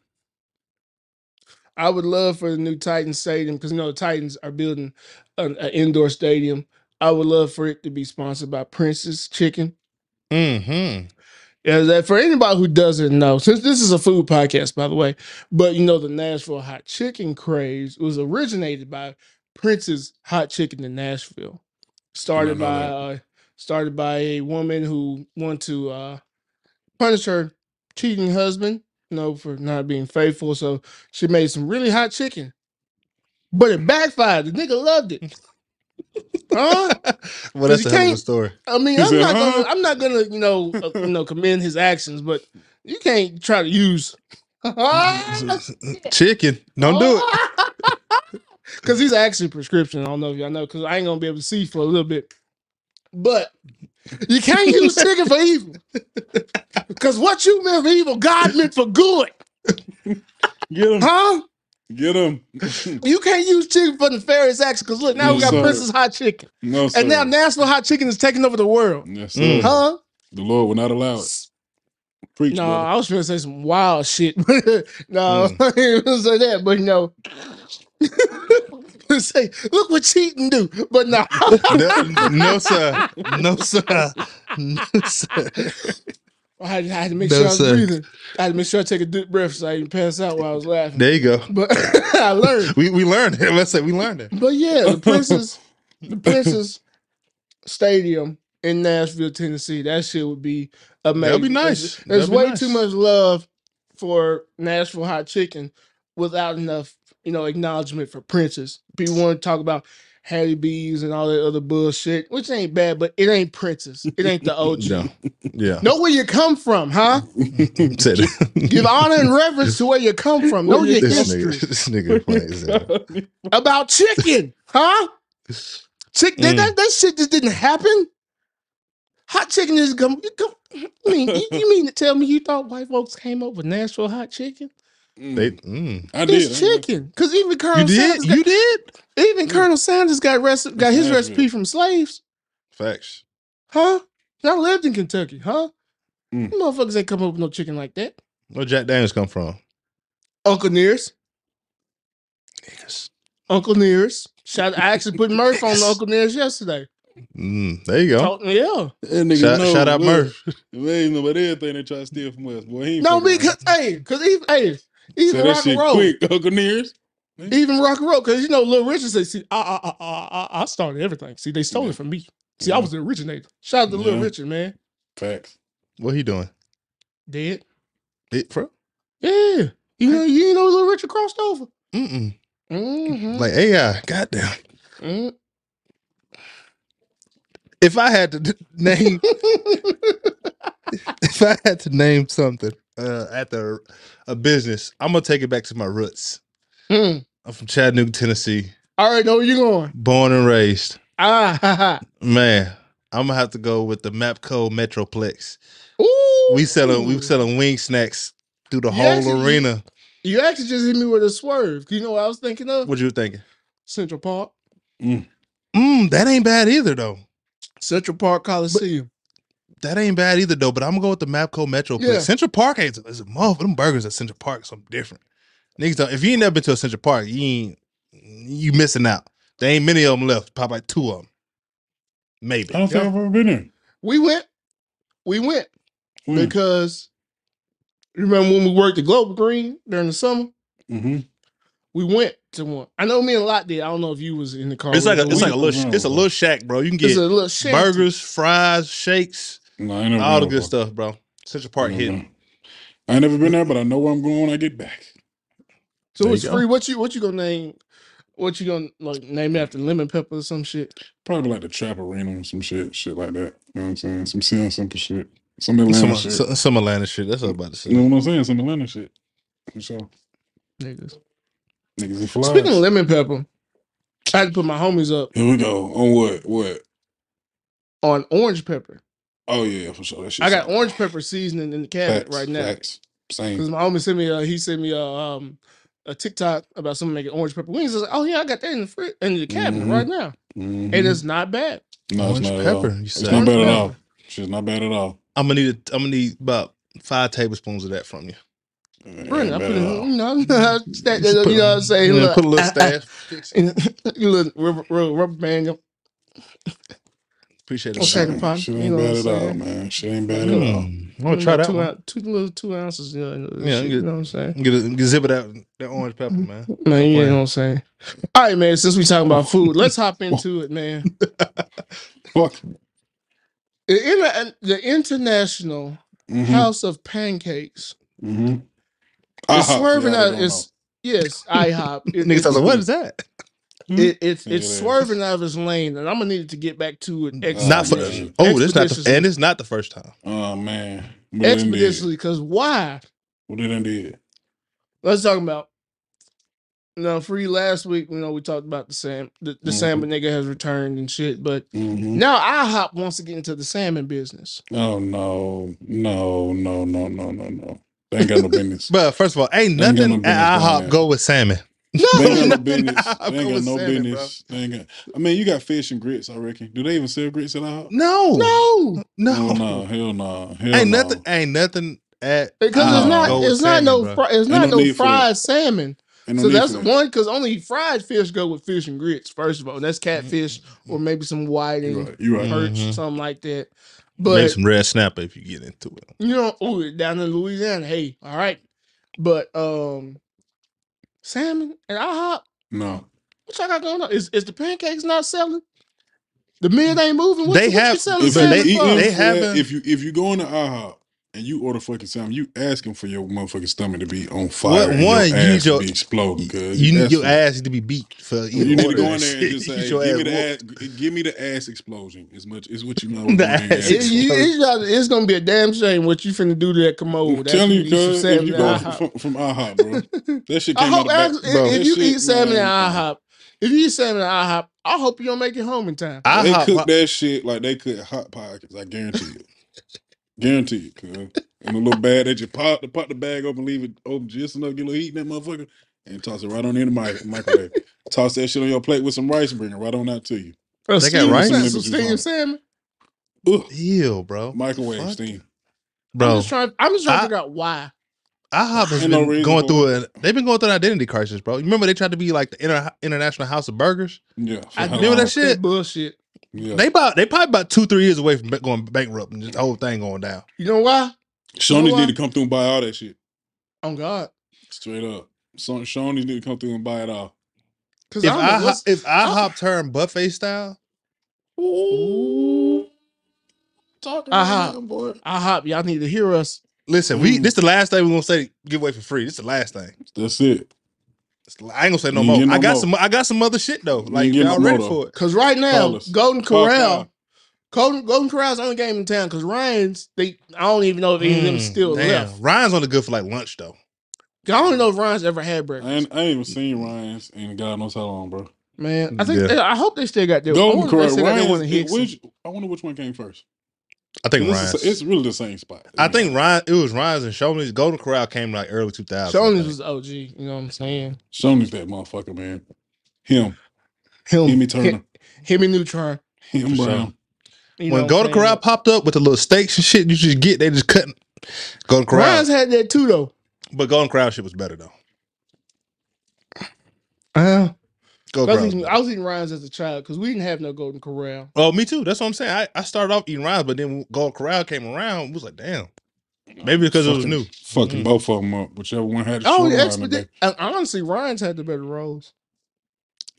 I would love for the new Titans stadium because you know the Titans are building an, an indoor stadium. I would love for it to be sponsored by Prince's Chicken. Mm-hmm. Yeah, that for anybody who doesn't know, since this is a food podcast, by the way, but you know the Nashville hot chicken craze was originated by Prince's Hot Chicken in Nashville. Started know by that. uh, started by a woman who wanted to uh, punish her cheating husband, you know, for not being faithful. So she made some really hot chicken, but it backfired. The nigga loved it. Huh? well, that's a hell of a story. I mean, He I'm said, not gonna, I'm not gonna, you know, uh, you know, commend his actions, but you can't try to use. Chicken. Don't do it. Because he's actually prescription. I don't know if y'all know, because I ain't gonna be able to see for a little bit. But you can't use chicken for evil. Because what you meant for evil, God meant for good. Get him. Huh? Get him. You can't use chicken for the nefarious acts. Because look, now we got sir. Prince's Hot Chicken. no, sir. And now Nashville Hot Chicken is taking over the world. Yes, sir. Mm. Huh? The Lord will not allow it. Preach, No, brother. I was gonna say some wild shit. no, Mm. I didn't say that, but no. say, look what cheating do. But no. no, no, sir. No, sir. No, sir. I had, I had to make No, sure I was sir. breathing. I had to make sure I take a deep breath so I didn't pass out while I was laughing. There you go. But I learned. We we learned it. Let's say we learned it. But yeah, the Prince's, the Prince's Stadium in Nashville, Tennessee. That shit would be amazing. That'd be nice. There's, there's That'd be way nice. too much love for Nashville hot chicken without enough, you know, acknowledgement for Prince's. People want to talk about Hattie B's and all that other bullshit, which ain't bad, but it ain't Prince's. It ain't the OG. No. Yeah. Know where you come from, huh? Give honor and reverence to where you come from. Know your this history nigga. This nigga hell. about chicken, huh? Chick, that, Mm. that, that shit just didn't happen. Hot chicken is come. You, come I mean, you, you mean to tell me you thought white folks came up with Nashville hot chicken? They, mm. I did. It's chicken, because even Colonel You did? Sanders, got, You did? even Colonel Sanders got reci- got his Nashville. recipe from slaves, Facts. huh? I lived in Kentucky, huh? Mm. Motherfuckers ain't come up with no chicken like that. Where Jack Daniels come from? Uncle Nearest, Niggas. Uncle Nearest. Shout, I actually put Murph on Uncle Nearest yesterday. Mm, there you go. Talk- yeah. That nigga Shout, know, shout out look, Murph. Man, you know about everything they try to steal from us, boy. He ain't No, fucking because hey, because even hey, Say even that rock and roll, quick, Uncle Nears. even rock and roll, because you know, Little Richard said, "See, I, I, I, I, I started everything. See, they stole Yeah. it from me. See, I was the originator. Shout out to Little Richard, man. Facts. What he doing? Dead. It, bro? Yeah, you know, you know, Little Richard crossed over. Mm-mm. Mm-hmm. Like AI. Goddamn. Mm. If I had to name, if I had to name something uh, at the a business, I'm gonna take it back to my roots. Mm. I'm from Chattanooga, Tennessee, All right, know where you going? born and raised. Ah, ha, ha. Man, I'm gonna have to go with the Mapco Metroplex. Ooh, We selling we selling wing snacks through the You whole actually- arena. You actually just hit me with a swerve. You know what I was thinking of? What you thinking? Central Park, Mm, that ain't bad either though. Central Park Coliseum. That ain't bad either though. But I'm gonna go with the Mapco Metroplex. Yeah. Central Park ain't is a motherfucker. Them burgers at Central Park is something different. Niggas, don't, if you ain't never been to a Central Park, you ain't you missing out. There ain't many of them left. Probably like two of them, maybe. I don't think I've ever been there. we went. We went. When? because you remember when we worked at Global Green during the summer? Mm-hmm. We went to one. I know me and Lot did. I don't know if you was in the car. It's like a it's like a little it's a little shack, bro. You can It's get a little shanty. burgers, fries, shakes, No, I ain't never all the good stuff, bro. Central Park before. hidden. I ain't never been there, but I know where I'm going when I get back. So There it's you go. free. What you what you gonna name? What you gonna like name it after lemon pepper or some shit? Probably like the Trap Arena or some shit, shit like that. You know what I'm saying? Some simple, simple shit. Some Atlanta Some, shit. some some Atlanta shit. That's what I'm about to you know what I'm saying? Some Atlanta shit. For sure. Niggas. Niggas and. Speaking of lemon pepper, I had to put my homies up Here we go. On what? What? on orange pepper. Oh yeah, for sure. That shit I got sound orange pepper seasoning in the cabinet Facts, right now. Facts. Same. Because my homie sent me, uh, he sent me a um a TikTok about someone making orange pepper wings. I was like, oh yeah, I got that in the fridge, in the cabinet Mhm. right now, Mhm. and it's not bad. no, it's Orange not at all. pepper, you It's not bad at all. pepper. Shit's not bad at all. I'm gonna need a, I'm gonna need about five tablespoons of that from you. It Brilliant. I ain't put bad it, you know, stack that, Just up, put- you know what I'm saying? yeah, Look, put a little stash. ah, you little rubber, rubber, rubber band. Appreciate it. Okay, man. the pot, Shit you ain't know bad what at I'm all, saying? man. Shit ain't bad at Mm, all. I'm gonna try that two, one. ounce- two little two ounces. You know, Yeah, shit, get- you know what I'm saying? Get, a, get zip it out that orange pepper, man. Man, you playing. know what I'm saying? All right, man. Since we talking about food, let's hop into it, man. Fuck. The, inter- the International Mm-hmm. House of Pancakes Mm-hmm. is swerving out. It's yes, IHOP. It, Niggas, I was like, what is that? It, it's it's it is. swerving out of its lane, and I'm gonna need it to get back to it. Oh, not for. yeah. Oh, this not the, Expeditiously. and it's not the first time. Oh man. What they done did? expeditiously, because why? What they done did? Let's talk about. No, free last week. You know, we talked about the Sam, the, the Mhm. salmon nigga has returned and shit. But Mm-hmm. now IHOP wants to get into the salmon business. Oh no, no, no, no, no, no, no. They ain't got no business. But first of all, ain't They ain't got nothing no business at doing IHOP that. go with salmon. No, They ain't got no nothing business. at IHOP They ain't got no salmon, business. They ain't got. I mean, you got fish and grits. I reckon. Do they even sell grits at IHOP? No, no, no, Oh, no, hell no, hell ain't no. nothing. Ain't nothing at because it's not. go with It's not no. bro. Fri- it's Ain't not no no need for that. fried salmon. No so that's one because only fried fish go with fish and grits. First of all, and that's catfish or maybe some whiting, You right. You right. perch, Mhm. something like that. Maybe But some red snapper if you get into it. you know, ooh, down in Louisiana, hey, all right. But um, salmon and IHOP, No. what y'all got going on? Is is the pancakes not selling? The men ain't moving. What, They what have- you selling If salmon they- you for? they haven't- if you if you go into IHOP and you order fucking salmon, you asking for your motherfucking stomach to be on fire. What- and one, your you need ass your- to be exploding. cuz You need your ass to be beat for You need to go in there and just say, "Give me the ass ass, give me the ass explosion." As much as what you know. The going ass and- It- you- it's, it's gonna be a damn shame what you finna do to that commode. I'm telling you, eat some cuz if you go from, from IHOP, bro, that shit I came out hope the back. if, Bro, if that you shit, eat salmon man, at IHOP, if you eat salmon at IHOP, I hope you don't make it home in time. I they hop- cook that shit like they cook hot pockets. I guarantee you. Guarantee you, cuz. In a little bag, they just pop the pop the bag open, leave it open just enough, get a little heat in that motherfucker, and toss it right on in the mic- microwave. toss that shit on your plate with some rice, bring it right on out to you. Uh, They got steamed rice? salmon, Some some liberties on steamed it. salmon. Ugh, Ew, bro. microwave Fuck. steam. I'm Bro, just trying. I'm just trying to I- figure out why. IHOP has Ain't no been reason going for through a. They've been going through an identity crisis, bro. You remember they tried to be like the inter, international house of burgers. Yeah, I for remember that halal. shit? bullshit. Yeah. They about they probably about two three years away from going bankrupt and just the whole thing going down. You know why? Shoney's You know need to come through and buy all that shit. Oh God. Straight up. So Shoney's need to come through and buy it all. Because If I don't know IHOP, what's- if buffet style, Ooh. Talking Uh-huh. nigga, boy. hop y'all need to hear us. listen, we Mm. this the last thing we're gonna say give away for free. This the last thing. That's it. It's the- I ain't gonna say no more. ain't get I got more. some. I got some other shit though. Like y'all no ready more, for it? Because right now, Call. Golden Corral, Golden, Golden Corral's the only game in town. Because Ryan's, they I don't even know if any of them Mm, still damn. left. Ryan's only good for like lunch though. I don't know if Ryan's ever had I breakfast. ain't, I ain't even seen Ryan's in God knows how long, bro. Man, I think Yeah. they, I hope they still got their. Golden wonder if they Corral, still got their one Ryan's. Which, I wonder which one came first. I think It's, Ryan's. the- it's really the same spot. I think Ryan. It was Ryan's and Shoney's. Golden Corral came like early two thousand. Shoney's was the OG. You know what I'm saying? Shoney's that motherfucker, man. Him. Him, Himmy Turner. him, him and Neutron. Him For Brown. You know when what I'm Golden saying? Corral popped up with the little steaks and shit, you just get they just cutting. Golden Corral, Ryan's had that too though. but Golden Corral shit was better though. Uh, Golden I, was eating, I was eating Ryan's as a child because we didn't have no Golden Corral. Oh, me too. That's what I'm saying. I, I started off eating Ryan's, but then Golden Corral came around, it was like, damn. Maybe because it was new. Fucking Mm. both of them up. Whichever one had the Oh, shorter the expedition. Honestly, Ryan's had the better rolls.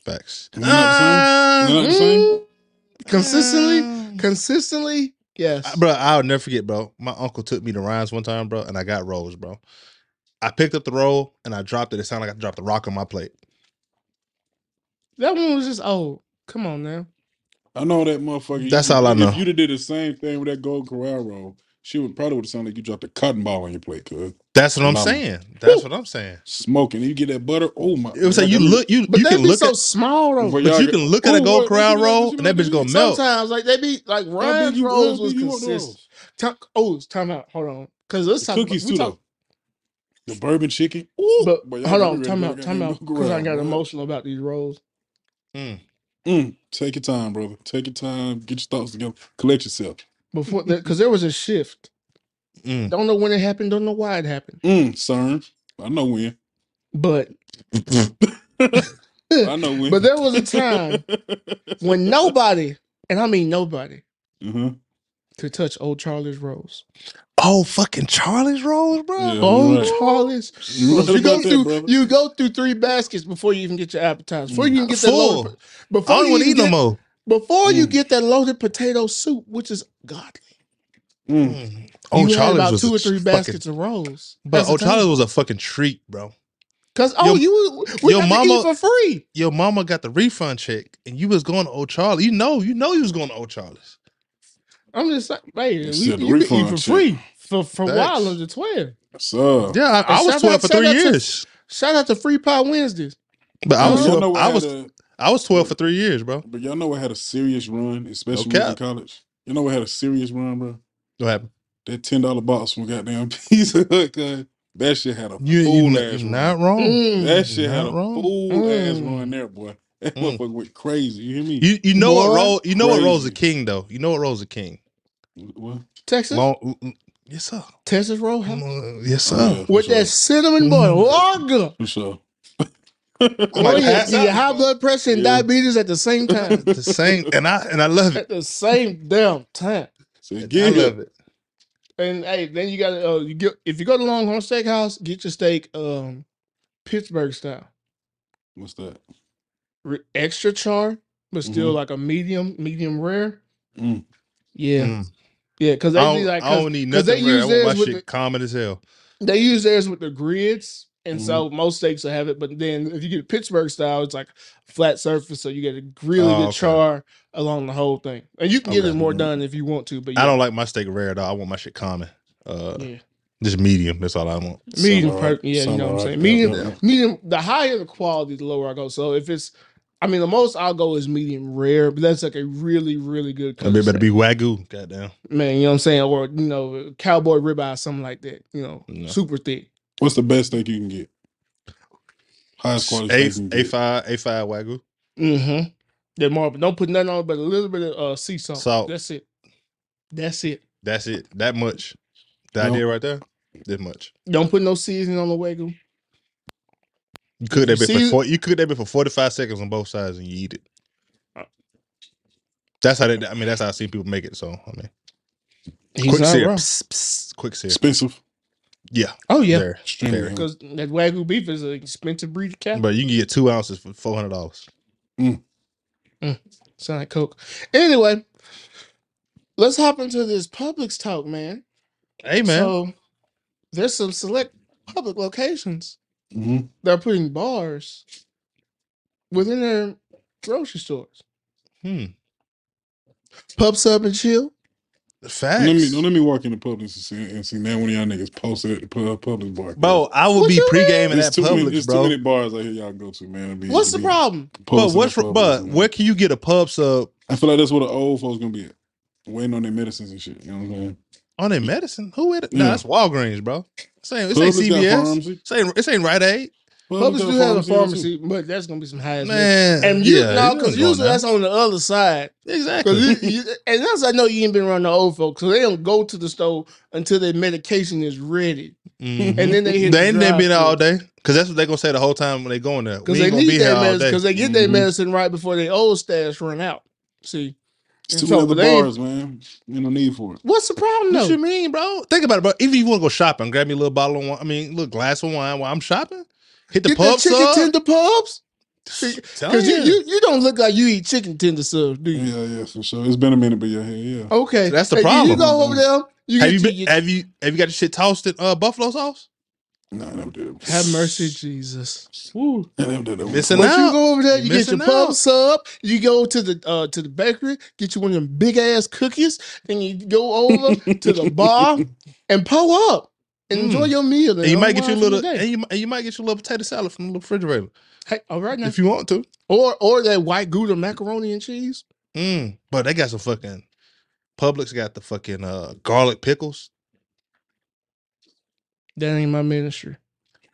Facts. They're not the same? They're not the same? Mm, consistently, Um, consistently, yes. I- bro, I'll never forget, bro. My uncle took me to Ryan's one time, bro, and I got rolls, bro. I picked up the roll and I dropped it. It sounded like I dropped the rock on my plate. That one was just old. Come on now. I know that motherfucker. That's you, all I know. If you'd have did the same thing with that gold Corral roll, she would probably would have sounded like you dropped a cotton ball on your plate, cuz. That's what I'm Mama. saying. That's what I'm saying. Smoking. You get that butter. Oh my. It was like you Y'all look, you But you they can be look so at, small though. Well, but y'all you get- can look at Ooh, a oh, gold what- corral what roll want- and that what bitch you gonna melt. Sometimes, like they be like How big Ryan's you- rolls how was big you want consistent. those? Ti- oh, it's time out. Hold on, because let's The talk cookies about, we too, talk, though. The bourbon chicken. Ooh, But boy, y'all hold really on, ready time to out, go time goddamn out, because I Corral, got boy. emotional about these rolls. Mm. Mm, take your time, brother. Take your time. Get your thoughts together. Collect yourself. Before, because there was a shift. Mm. Don't know when it happened. Don't know why it happened. Mm, CERN. I know when. But I know when. But there was a time when nobody, and I mean nobody, uh-huh. Could touch O'Charley's rolls. Oh, fucking Charlie's rolls, bro. Yeah. Old right. Charlie's. You right You go about that, through you go through three baskets before you even get your appetizer. Before you even get that Full. loaded, I before don't you want to even eat no get, more. before you Mm. get that loaded potato soup, which is godly. Mm. Mm. Oh, Old you Charlie's about was two or three fucking- baskets of rolls. But O'Charley's was a fucking treat, bro. because oh, Your- you we your got to mama- eat for free. Your mama got the refund check, and you was going to O'Charley. You know, you know, you was going to O'Charley's. I'm just saying, man, They we, said the you can eat refund for check. free for for Facts. while under twelve. So, Yeah, I, I And was shout twelve out- for shout three out to- years, Shout out to Free Pie Wednesdays. but I was y'all know twelve, what I had was a- I was twelve for three years, bro. but y'all know what had a serious run, especially No when we was in cap. college. You know what had a serious run, bro? What happened? That ten dollar box from goddamn Pizza Hut, cuz that shit had a You, full you ass run. not wrong. Mm. That shit had a Not wrong. full ass Mm. run there, boy. That Mm. motherfucker went crazy. You hear me? You you know what Boy, role? You know what role's a crazy. king though. You know what role's a king. What? Texas, Long, mm, mm, yes sir. Texas roll, huh? Mm, Yes sir. Yeah, for with sure. that cinnamon bun, Mm. lager. For sure. Oh, might yeah, pass yeah, out. high blood pressure and Yeah. diabetes at the same time. the same, and I and I love it. at the same damn time. So I get love it. it. And hey, then you got to uh, you get if you go to Longhorn Steakhouse, get your steak um Pittsburgh style, What's that? Re- extra char, but still Mhm. like a medium, medium rare. Mm. Yeah, Mm. Yeah, because they be don't, like I don't need 'cause they nothing. Rare. I use want my theirs with shit the- common as hell. they use theirs with the grids, and Mm-hmm. so most steaks will have it. But then if you get Pittsburgh style, it's like flat surface, so you get a really Oh, good okay. char along the whole thing, and you can get it more done if you want to. But I don't like my steak rare though. I want my shit common. Uh, yeah. just medium. That's all I want. medium per- alright. yeah you know what i'm alright. saying Yeah, medium yeah, yeah. medium the higher the quality the lower i go so if it's i mean the most i'll go is medium rare but that's like a really really good I better cut be wagyu. Goddamn. man you know what i'm saying or you know cowboy ribeye something like that you know No. super thick What's the best steak you can get? Highest quality A steak you can A get. five A five wagyu. mm-hmm that more don't put nothing on it but a little bit of uh sea salt Salt. that's it that's it That's it. That much. The No. idea right there. This much. don't put no seasoning on the wagyu You cook that you bit for see- four, you cook that bit for forty five seconds on both sides and you eat it. Uh, that's how they. I mean, that's how I see people make it. So I mean, He's quick not sear, wrong. pss, pss, quick sear. Expensive. Yeah, oh yeah very, Extremely. very. because that wagyu beef is an expensive breed of cattle But you can get two ounces for four hundred dollars. Mm. Mm. Sound like Coke. Anyway, let's hop into this Publix talk, man. Hey man, So there's some select Publix locations hmm that are putting bars within their grocery stores. hmm. Pub sub and chill. facts. Let me no, let me walk in the Publix and see, and see now one of y'all niggas posted at the pub, Publix bar. bro, I would What be you pre gaming There's at too many, Publix, there's too bro. many bars I hear y'all go to, man. It be- What's it the be problem? But posting what's at Publix, but man. where can you get a pub sub I feel like that's where the old folks gonna be at, waiting on their medicines and shit. You know what I'm saying? on their medicine? Who it? Nah, Yeah. that's Walgreens, bro. This ain't, this ain't Publix got CVS. pharmacy. This ain't, this Rite Aid. Publix do have a too. pharmacy, but that's gonna be some high. Man, And you yeah, know, because usually that's on the other side. exactly. Cause you, you, and that's I know you ain't been around the old folks, so they don't go to the store until their medication is ready, Mhm. and then they hit. They the ain't there been drive-thru. all day because that's what they gonna say the whole time when they going there. Because We they gonna need be their medicine. Because they get their Mhm. medicine right before their old stash run out. See, It's And too so, many but other they ain't- bars, man. You no need for it. what's the problem What though? you mean, bro? Think about it, bro. Even if you want to go shopping, grab me a little bottle of wine. I mean, a little glass of wine while I'm shopping. Hit the Get pub that chicken sub. tender pubs. Telling Because you, you. you you don't look like you eat chicken tender subs, do you? Yeah, yeah, for sure. It's been a minute, but yeah, yeah, yeah. Okay, That's the And you- You problem. go over there. You have get you to- been, you- have you have you got the shit tossed in uh, buffalo sauce? No, I never have mercy, Jesus. Woo. I never did that. Missing But out. you go over there, you You get your missing pub out. sub. You go to the uh, to the bakery, get you one of them big ass cookies, then you go over to the bar and pull up and Mm. enjoy your meal. And you might get you a unwind from little, day. and you, and you might get you a little potato salad from the refrigerator Hey, all right now. if you want to. or or that white Gouda macaroni and cheese. Mm. But they got some fucking. Publix got the fucking uh, garlic pickles. That ain't my ministry.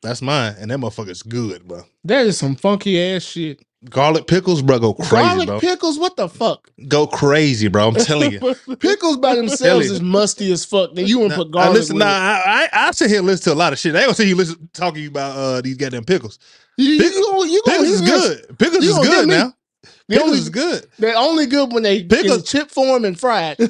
That's mine, and that motherfucker's good, bro. That is some funky ass shit. Garlic pickles, bro, go crazy, Garlic bro. pickles, what the fuck? go crazy, bro. I'm telling you. pickles by themselves is musty as fuck. Then you want to put I garlic. listen, with nah. I, I I sit here and listen to a lot of shit. I ain't gonna say you listen talking about uh these goddamn pickles. You, you, you, gonna- you gonna Pickles is good. Pickles is good now. Pickles only- is good. They're only good when they Pickles- chip form and fried.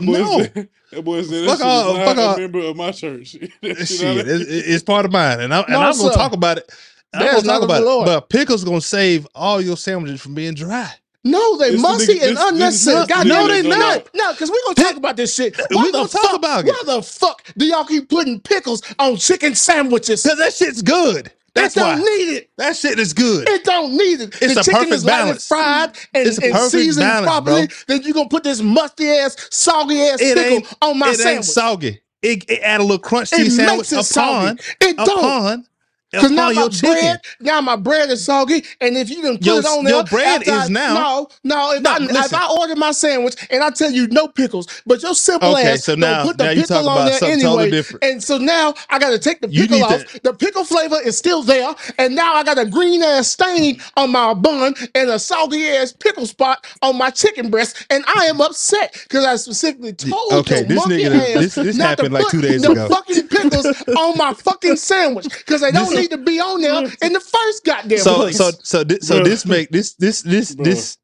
That boy No. said, that boy said Fuck shit all- is fuck not all- a member of my church. Shit, shit, it's, it's part of mine, and I'm and No, I'm gonna talk about it. I'm gonna talk not of the about it. But pickles gonna save all your sandwiches from being dry. No, they This the musty nigga- and this- this- unnecessary. this- God, this no, nigga they don't not. No, because we're gonna talk about this shit. Why We the gonna talk fuck, about it. Why the fuck do y'all keep putting pickles on chicken sandwiches? Cause that shit's good. That's it don't why. need it. That shit is good. It don't need it. It's the a chicken perfect is balance. fried and, It's a and perfect seasoned balance, properly. bro. Then you gonna put this musty ass, soggy ass It pickle on my it ain't soggy. It, it add a little crunch to your sandwich makes it upon soggy. It don't. upon Because now my your chicken. bread, now my bread is soggy, and if you didn't put Your- it on there, your bread after is I- now- No, no. If, No, I, if listen. I order my sandwich and I tell you no pickles, but your simple Okay, ass so don't now- put the now you pickle talking on about there something anyway, totally different. and so now I got to take the You pickle need off. to- The pickle flavor is still there, and now I got a green ass stain on my bun and a soggy ass pickle spot on my chicken breast, and I am upset because I specifically told Okay, your this monkey nigga- ass this- this not to happened like put two days the ago. fucking pickles on my fucking sandwich because they don't This- need to be on there in the first goddamn so place. so so thi- so this make this this this Bruh. this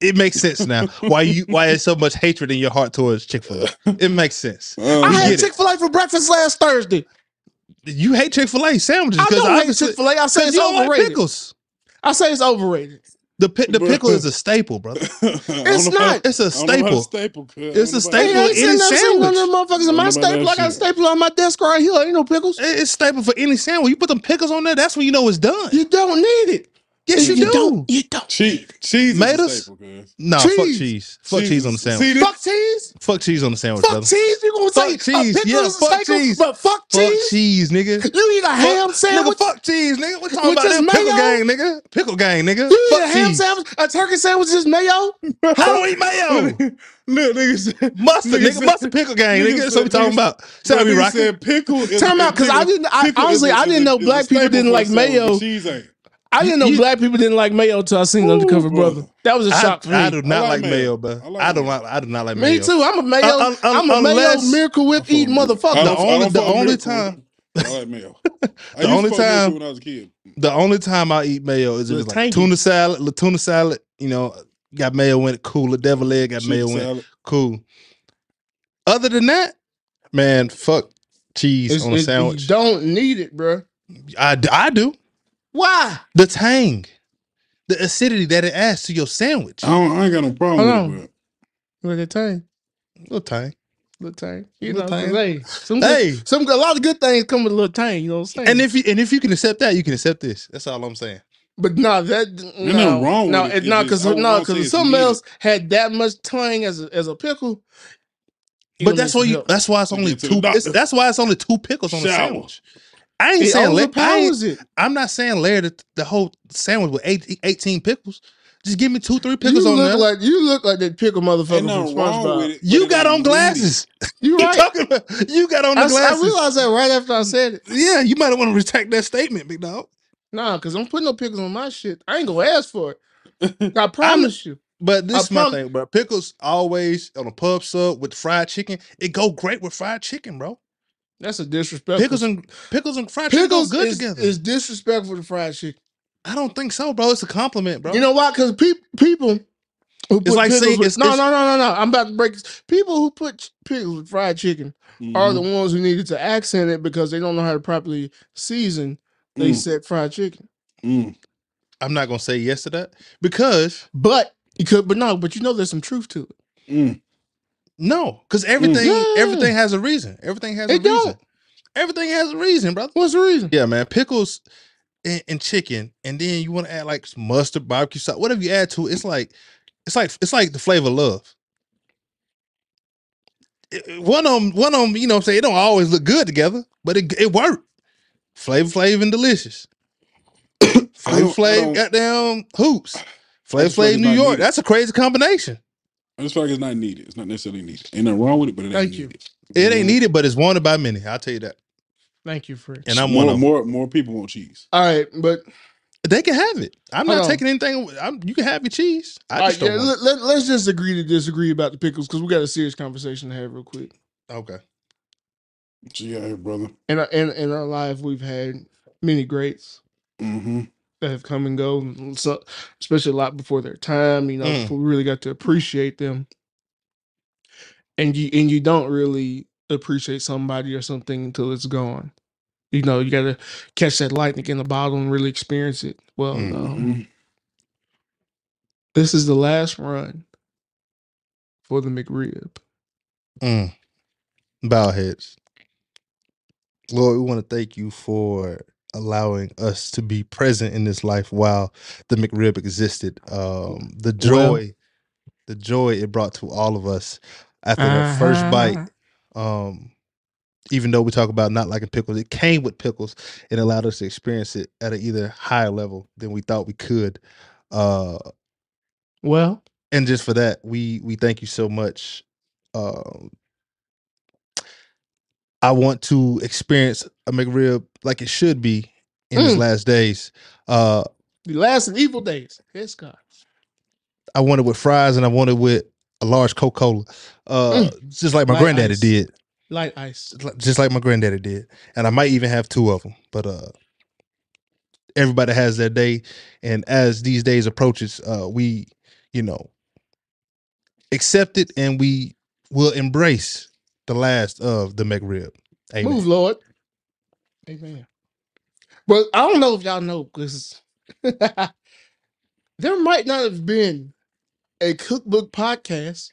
it makes sense now. Why you why there's so much hatred in your heart towards Chick Fil A? It makes sense. Uh, I had. Chick Fil A for breakfast last Thursday. You hate Chick Fil A sandwiches I because don't hate Chick Fil A. I say it's you don't like overrated. pickles. I say it's overrated. The pi- the pickle is a staple, brother. It's not. It's a I don't know about staple. staple. It's a I staple. about- Hey, I ain't any sitting there sitting on sandwich. them motherfuckers in my staple. I got a staple on my desk right here. Ain't no pickles. It's staple for any sandwich. You put them pickles on there, that's when you know it's done. You don't need it. Yes, you, do. Don't, you don't. Cheese, cheese is Tomatoes? a staple, cuz. No, fuck Cheese. cheese. Fuck cheese on the sandwich. See, this- Fuck cheese. fuck cheese on the sandwich, Fuck brother. cheese. You gonna say Fuck cheese. a pickle Yeah, is a fuck staple, cheese. but fuck Fuck cheese. cheese, nigga. You eat a ham Fuck- sandwich. Nigga, fuck cheese, nigga. We're talking With about just that pickle mayo? gang, nigga. Pickle gang, nigga. You eat fuck a ham cheese. sandwich. A turkey sandwich is mayo. How do we mayo? Look, nigga said, Mustard, Nigga nigga. said- Mustard pickle gang, nigga nigga. That's what we talking nigga- about. So Bro, we nigga rocking. said pickle. is Time a- out, 'cause I pickle- didn't- I- pickle honestly, is a- I didn't is a- know is a black people staple didn't for like sandwich, mayo. Cheese ain't. I didn't know You- black people didn't like mayo until I seen Undercover Ooh, Brother. That was a shock for me. I do not I like like mayo, mayo. bro. I like I don't like. I do not like mayo. Me too. I'm a mayo. Un- un- I'm a unless- mayo Miracle Whip I eating motherfucker. The only- the only time- I like mayo. I The only time- when I was a kid. The only time I eat mayo is if Little it's like tuna salad, little tuna salad. You know, got mayo in it. Cool. The devil egg got Chicken mayo in it. Cool. Other than that, man, fuck cheese It's- on a it- sandwich. You don't need it, bro. I, I do. Why? The tang, the acidity that it adds to your sandwich. I, don't, I ain't got no problem Hold with it. Look at tang. Little tang. Little tang. You Little know, tang. 'cause, hey, some Hey. good, some a lot of good things come with a little tang. You know what I'm saying? And if you and if you can accept that, you can accept this. That's all I'm saying. but no, that no, nothing wrong no, with it. it, It's no, just- because I would no, not say because it's something needed. else had that much tang as a, as a pickle. you But gonna that's need why some you. help. That's why it's Take only it to the two. doctor. It's, that's why it's only two pickles on the Shower. sandwich. I ain't it saying la- I ain't, it. I'm not saying layer the, the whole sandwich with eight, 18 pickles. Just give me two, three pickles you on look there. like you look like that pickle motherfucker Ain't from nothing wrong with SpongeBob. it. you got on glasses. You You right. talking about? You got on the I, s- I glasses. I realized that right after I said it. yeah, you might want to retract that statement, big dog. Nah, because I'm putting no pickles on my shit. I ain't gonna ask for it. I promise you. But this I is my prom- thing, bro. Pickles always on a pub sub with fried chicken. It go great with fried chicken, bro. That's a disrespectful. Pickles and pickles and fried pickles chicken go good is, together. is disrespectful to fried chicken. I don't think so, bro. It's a compliment, bro. You know why? Because pe- people who put like pickles saying- with, it's- no, it's- no, no, no, no. I'm about to break this. People who put pickles with fried chicken are the Mhm. ones who needed to accent it because they don't know how to properly season. They Mm. said fried chicken, Mm. I'm not gonna say yes to that because but you could, but no, but you know there's some truth to it. Mm. No, because mm. everything Yeah. everything has a reason. Everything has a It reason. don't. Everything has a reason, brother. What's the reason? Yeah, man. Pickles and, and chicken, and then you want to add like mustard, barbecue sauce, whatever you add to it. It's like it's like it's like the flavor of love. It- one of them, one of them, you know, what I'm saying it don't always look good together, but it it worked. Flavor, flavor, and delicious. Flavor, don't- goddamn hoops. Flavor, flavor, New York. That's a crazy combination. I just feel like it's not needed. It's not necessarily needed. Ain't nothing wrong with it, but it ain't Thank you. needed. It ain't needed, but it's wanted by many. I'll tell you that. Thank you, Fred. And I'm more, one of them. more more people want cheese. All right, but They can have it. I'm Hold not on. taking anything. I'm, you can have your cheese. I all right, just don't yeah, want let, let, us just agree to disagree about the pickles because we got a serious conversation to have real quick. it. Okay. Gee, out brother. In our, in, in our life, we've had many greats Mm-hmm. That have come and go, so, especially a lot before their time. You know, Mm. before we really got to appreciate them. And you and you don't really appreciate somebody or something until it's gone. You know, you got to catch that lightning in the bottle and really experience it. Well, Mm. um, Mm-hmm. this is the last run for the McRib. Mm. Bow heads. Lord, we want to thank you for allowing us to be present in this life while the McRib existed. Um, the Well- joy, the joy it brought to all of us after the first bite. Uh-huh. Um, even though we talk about not liking pickles, it came with pickles and allowed us to experience it at an either higher level than we thought we could. Uh, Well, and just for that, we we thank you so much. Um, I want to experience a McRib like it should be in his Mm. last days. Uh, the last and evil days. Yes, God. I want it with fries and I want it with a large Coca Cola, uh, just like my Light granddaddy ice. did. Light ice. just like my granddaddy did, and I might even have two of them. But uh, everybody has their day, and as these days approaches, uh, we, you know, accept it, and we will embrace the last of the McRib. Amen. Move, Lord. Amen. But I don't know if y'all know because there might not have been a cookbook podcast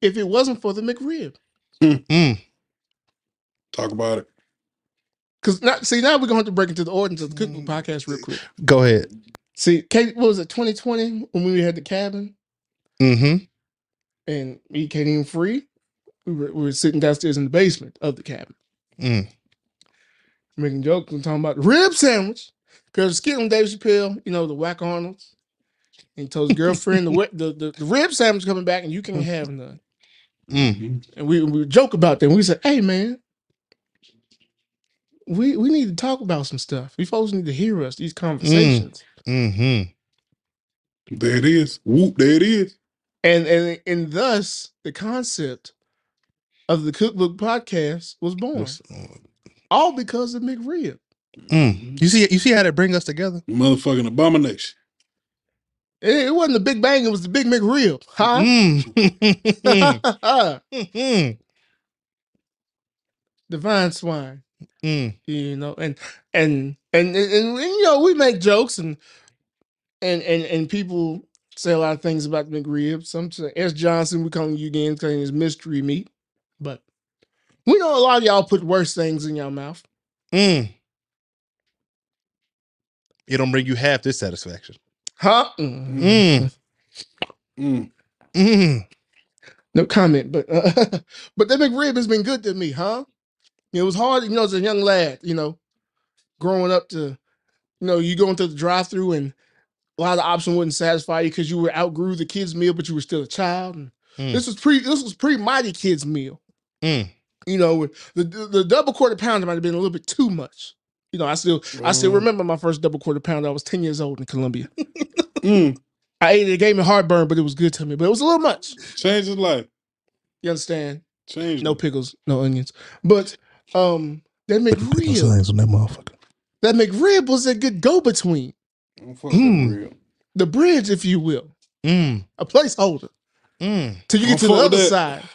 if it wasn't for the McRib. Mm, Talk about it. Because now, see, now we're going to have to break into the ordinance of the cookbook podcast real quick. go ahead. See, Kate, what was it, 2020 when we had the cabin Mm-hmm. and we came in free? We were, we were sitting downstairs in the basement of the cabin, Mm. making jokes and talking about the rib sandwich. Because skit on Dave Chappelle, you know, the Wack Arnold's. And he told his girlfriend the, the, the the rib sandwich coming back and you can't have none. Mm. And we we would joke about that. And we said, hey man, we we need to talk about some stuff. We folks need to hear us, these conversations. Mm-hmm. There it is. Whoop, there it is. And and and thus the concept of the cookbook podcast was born. All because of McRib. Mm. You see, you see how they bring us together. Motherfucking abomination. It, it wasn't the Big Bang, it was the Big McRib. Huh? Mm. Divine swine. Mm. You know, and and and, and, and, you know, we make jokes and and and and people say a lot of things about the McRib. Some say S. Johnson, we calling you again saying it's mystery meat. But we know a lot of y'all put worse things in your mouth. Mm. It don't bring you half this satisfaction. Huh? Mm. Mm. Mm. Mm. No comment, but uh, but that McRib has been good to me, huh? It was hard, you know, as a young lad, you know, growing up to, you know, you going through the drive-through and a lot of the options wouldn't satisfy you because you were outgrew the kids' meal, but you were still a child. And Mm. this was pre this was pre mighty kids meal. Mm. You know, the, the the double quarter pounder might have been a little bit too much. You know, I still I still Mm. remember my first double quarter pounder. I was 10 years old in Columbia. Mm. I ate it, it gave me heartburn, but it was good to me. But it was a little much. Change his life. You understand? Change No it. pickles, no onions. But um that Those McRib, things on that motherfucker. that McRib was a good go-between. Don't fuck Mm. with real. The bridge, if you will. Mm. A placeholder. Mm. Till you get to Don't the fuck with other that. side.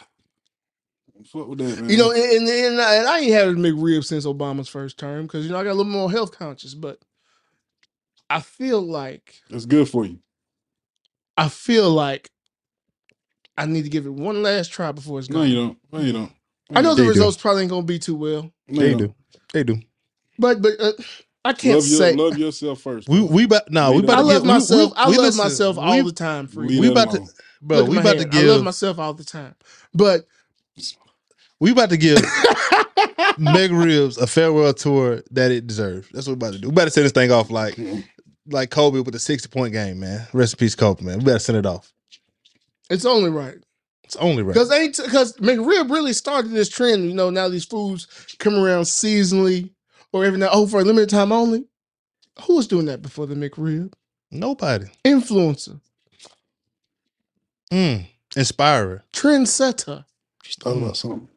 Don't fuck with that, man. You know, and, and, and, I, and I ain't had a McRib since Obama's first term because you know I got a little more health conscious, but I feel like it's good for you. I feel like I need to give it one last try before it's No, gone. you don't. No, you don't. I know the They do. results probably ain't gonna be too well, No, They you do. don't. They do. but but uh, I can't Love, your, say love yourself first. We bro. we about no. We Leave about I to love give, we- myself. We, I we love listen, myself all we, the time. Free. Leave we that about to- alone. bro. Look at We my about to hand. I love give. myself all the time, but We about to give McRibs a farewell tour that it deserves. That's what we're about to do. We about to send this thing off like like Kobe with a sixty point game, man. Rest in peace, Kobe, man. We better send it off. it's only right. It's only right. Because ain't because McRib really started this trend. You know, now these foods come around seasonally or even now, oh, for a limited time only. Who was doing that before the McRib? Nobody. Influencer, Mm. Inspirer. trendsetter. Just thought about something.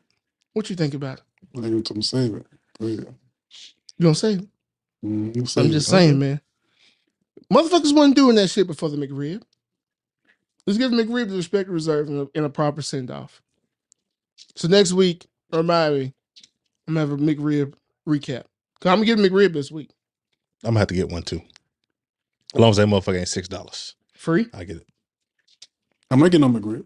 What you think about it? I ain't gonna save it. Go ahead. You don't say? it? Mm, you I'm save just it. saying, man. Motherfuckers wasn't doing that shit before the McRib. Let's give McRib the respect reserved and a, and a proper send off. So next week, remind me, I'm gonna have a McRib recap. Cause I'm gonna give McRib this week. I'm gonna have to get one too. As long as that motherfucker ain't six dollars. Free. I get it. I'm making on my grip.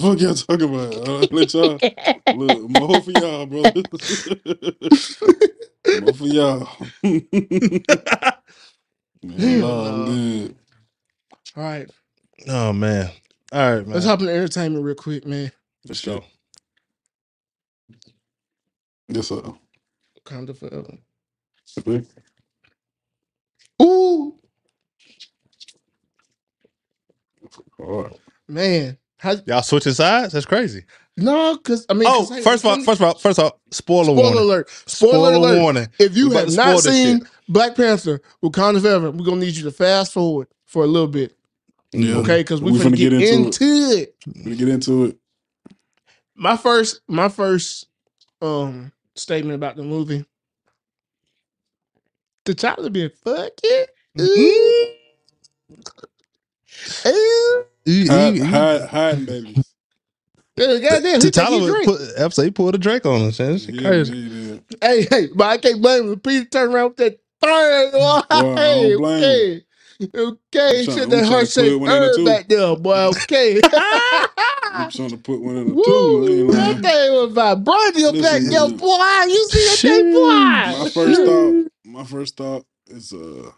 Fuck y'all talking about? I'll uh, let y'all look more for y'all, brother. more for y'all. Man, no, I'm No. good. All right. Oh man. All right, man. Let's hop into entertainment real quick, man. For sure. Yes, sir. Wakanda forever. Okay. Ooh, All right. man. How, Y'all switching sides? That's crazy. no, because I mean, Oh, 'cause, hey, first of all, first of all, first of all, spoiler, spoiler warning. alert. Spoiler, Spoiler alert. warning. If you have not seen. Black Panther, Wakanda Forever, we're gonna need you to fast forward for a little bit, Yeah. okay? Because we're We gonna finna get, get into into, it. We get into it. my first my first um statement about the movie. The child being fucking. Ooh. Ooh. He- Hide, he- he- hide, hiding babies. Yeah, Goddamn, he think he T'Challa drink. put, episode, he pulled a drink on us. man. That Yeah, crazy. yeah, yeah. Hey, hey, but I can't blame him. Peter turned around with that third. I don't hey, blame okay. Okay, I'm trying- shit, I'm that trying heart to put shaped one in the herb two. back there, boy. Okay. I'm trying to put one in the Woo, two. I ain't that lying. thing was vibranium Listen, back there, boy. You see that thing, Shit. boy? My first thought, my first thought is uh,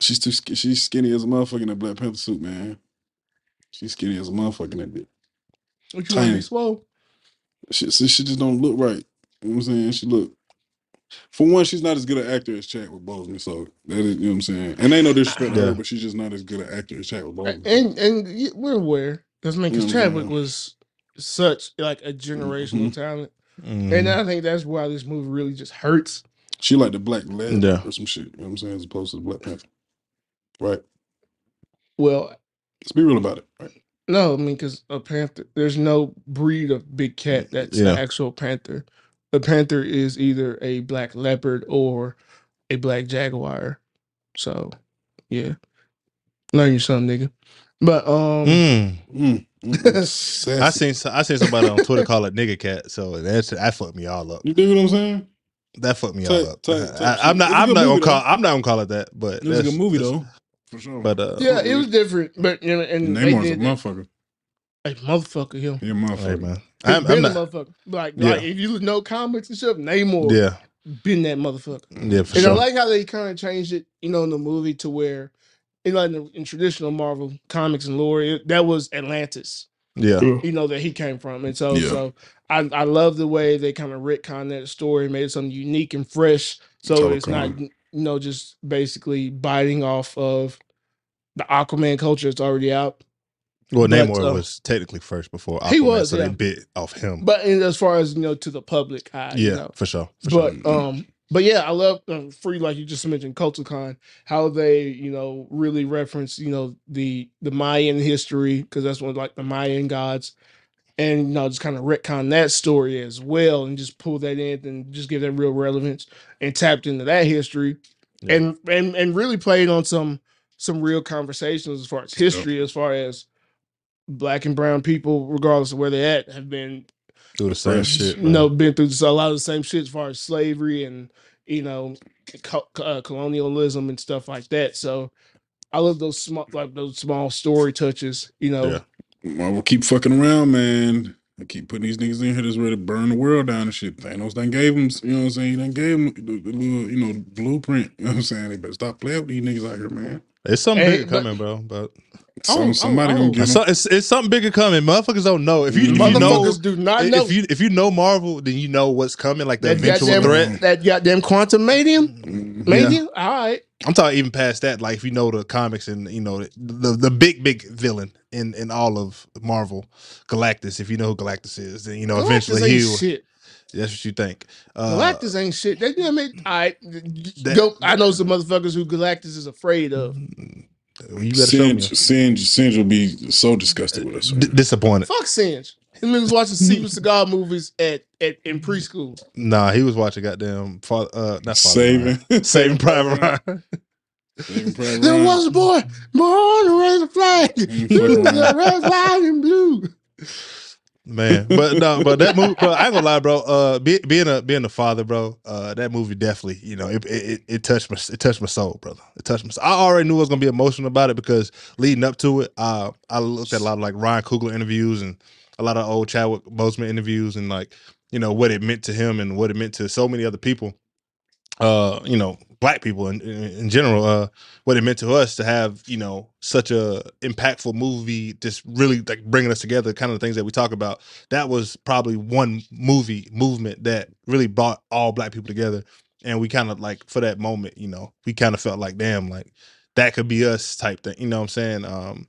she's too sk- she's skinny as a motherfucker in that Black Panther suit, man. She's skinny as a motherfucker in that bitch. What you want to be Tiny. swole? She, she, she just don't look right. You know what I'm saying? She look. For one, she's not as good an actor as Chadwick Boseman, so that is, you know what I'm saying. And ain't no disrespect to Yeah. her, but she's just not as good an actor as Chadwick Boseman. And and y- we're aware, because man, because Yeah, Chadwick yeah. was such like a generational Mhm. talent, Mhm. and I think that's why this movie really just hurts. She like the Black Lead Yeah. or some shit. You know what I'm saying? As opposed to the Black Panther, right? Well, Let's be real about it, right? No, I mean because a panther. There's no breed of big cat that's Yeah. the actual panther. A panther is either a black leopard or a black jaguar. So, yeah, learn you something, nigga. But um, Mm. Mm, mm, mm. Sassy. I seen so- I seen somebody on Twitter call it nigga cat, so that's that fucked me all up. You dig what I'm saying? That fucked me Type- all up. type- type I, am not. It's a I'm good not gonna movie, call. I'm not gonna call it that. But It was a that's- good movie that's- though, for sure. But uh, yeah, it was different. But you know, and they Namor's a did motherfucker. a motherfucker him. He a hey motherfucker. man, He I'm, been I'm a not. motherfucker. Like, Yeah. like if you know comics and stuff, Namor Yeah, been that motherfucker. yeah, for And sure. I like how they kind of changed it, you know, in the movie to where, in like in, the, in traditional Marvel comics and lore, it, that was Atlantis, yeah, you know, that he came from, and so Yeah. so I I love the way they kind of retcon that story, made it something unique and fresh, so Total it's not con. You know just basically biting off of the Aquaman culture that's already out. Well, But, Namor uh, was technically first before Aquaman, He was, so yeah. they bit off him. But in, as far as you know, to the public eye, yeah, you know, for sure. For but sure. um but yeah i love um, free like you just mentioned culticon how they you know really reference you know the the mayan history because that's one like the mayan gods and you know just kind of retcon that story as well and just pull that in and just give that real relevance and tapped into that history Yeah. and and and really played on some some real conversations as far as history as far as black and brown people regardless of where they're at have been Do the same shit. you man. know, been through a lot of the same shit as far as slavery and you know, co- uh, colonialism and stuff like that. So I love those small, like those small story touches. You know, Yeah. Well, we'll keep fucking around, man. I keep putting these niggas in here that's ready to burn the world down and shit. Thanos done gave them, you know what I'm saying? He done gave them the, the little, you know, blueprint. You know what I'm saying? They better stop playing with these niggas out here, man. It's something Hey, bigger but- coming, bro. But Some, Oh, somebody oh, gonna get it's, them. so- it's, it's something bigger coming. Motherfuckers don't know. If you, if you know, do not know if you if you know Marvel, then you know what's coming, like the that eventual goddamn threat. that goddamn quantum medium. Mhm. Medium, all right. I'm talking even past that. Like if you know the comics and you know the the big big villain in in all of Marvel, Galactus. If you know who Galactus is, then you know Galactus eventually he. will- shit. That's what you think. Uh, Galactus ain't shit. They didn't make. All right, That- go. I know some motherfuckers who Galactus is afraid of. You better show me. Singe, Singe, Singe will be so disgusted with us. D- disappointed. Fuck Singe. Him was watching Steven Seagal movies at, at in preschool. Nah, he was watching goddamn father. Uh, not Father Saving, Ryan. Saving Private Ryan. Saving Private There Ryan. was a boy born to raise a flag. Mm, He was a red, white, and blue. Man, but no, but that movie, I ain't gonna lie, bro. Uh, be, being a being a father, bro, uh, that movie definitely, you know, it, it it- it touched my it touched my soul, brother. It touched my. Soul. I already knew I was gonna be emotional about it because leading up to it, uh, I looked at a lot of like Ryan Coogler interviews and a lot of old Chadwick Boseman interviews and like you know what it meant to him and what it meant to so many other people. Uh, you know, black people in, in, general. Uh, what it meant to us to have you know such a impactful movie, just really like bringing us together. Kind of the things that we talk about that was probably one movie movement that really brought all black people together and we kind of like for that moment you know we kind of felt like damn like that could be us type thing you know what i'm saying um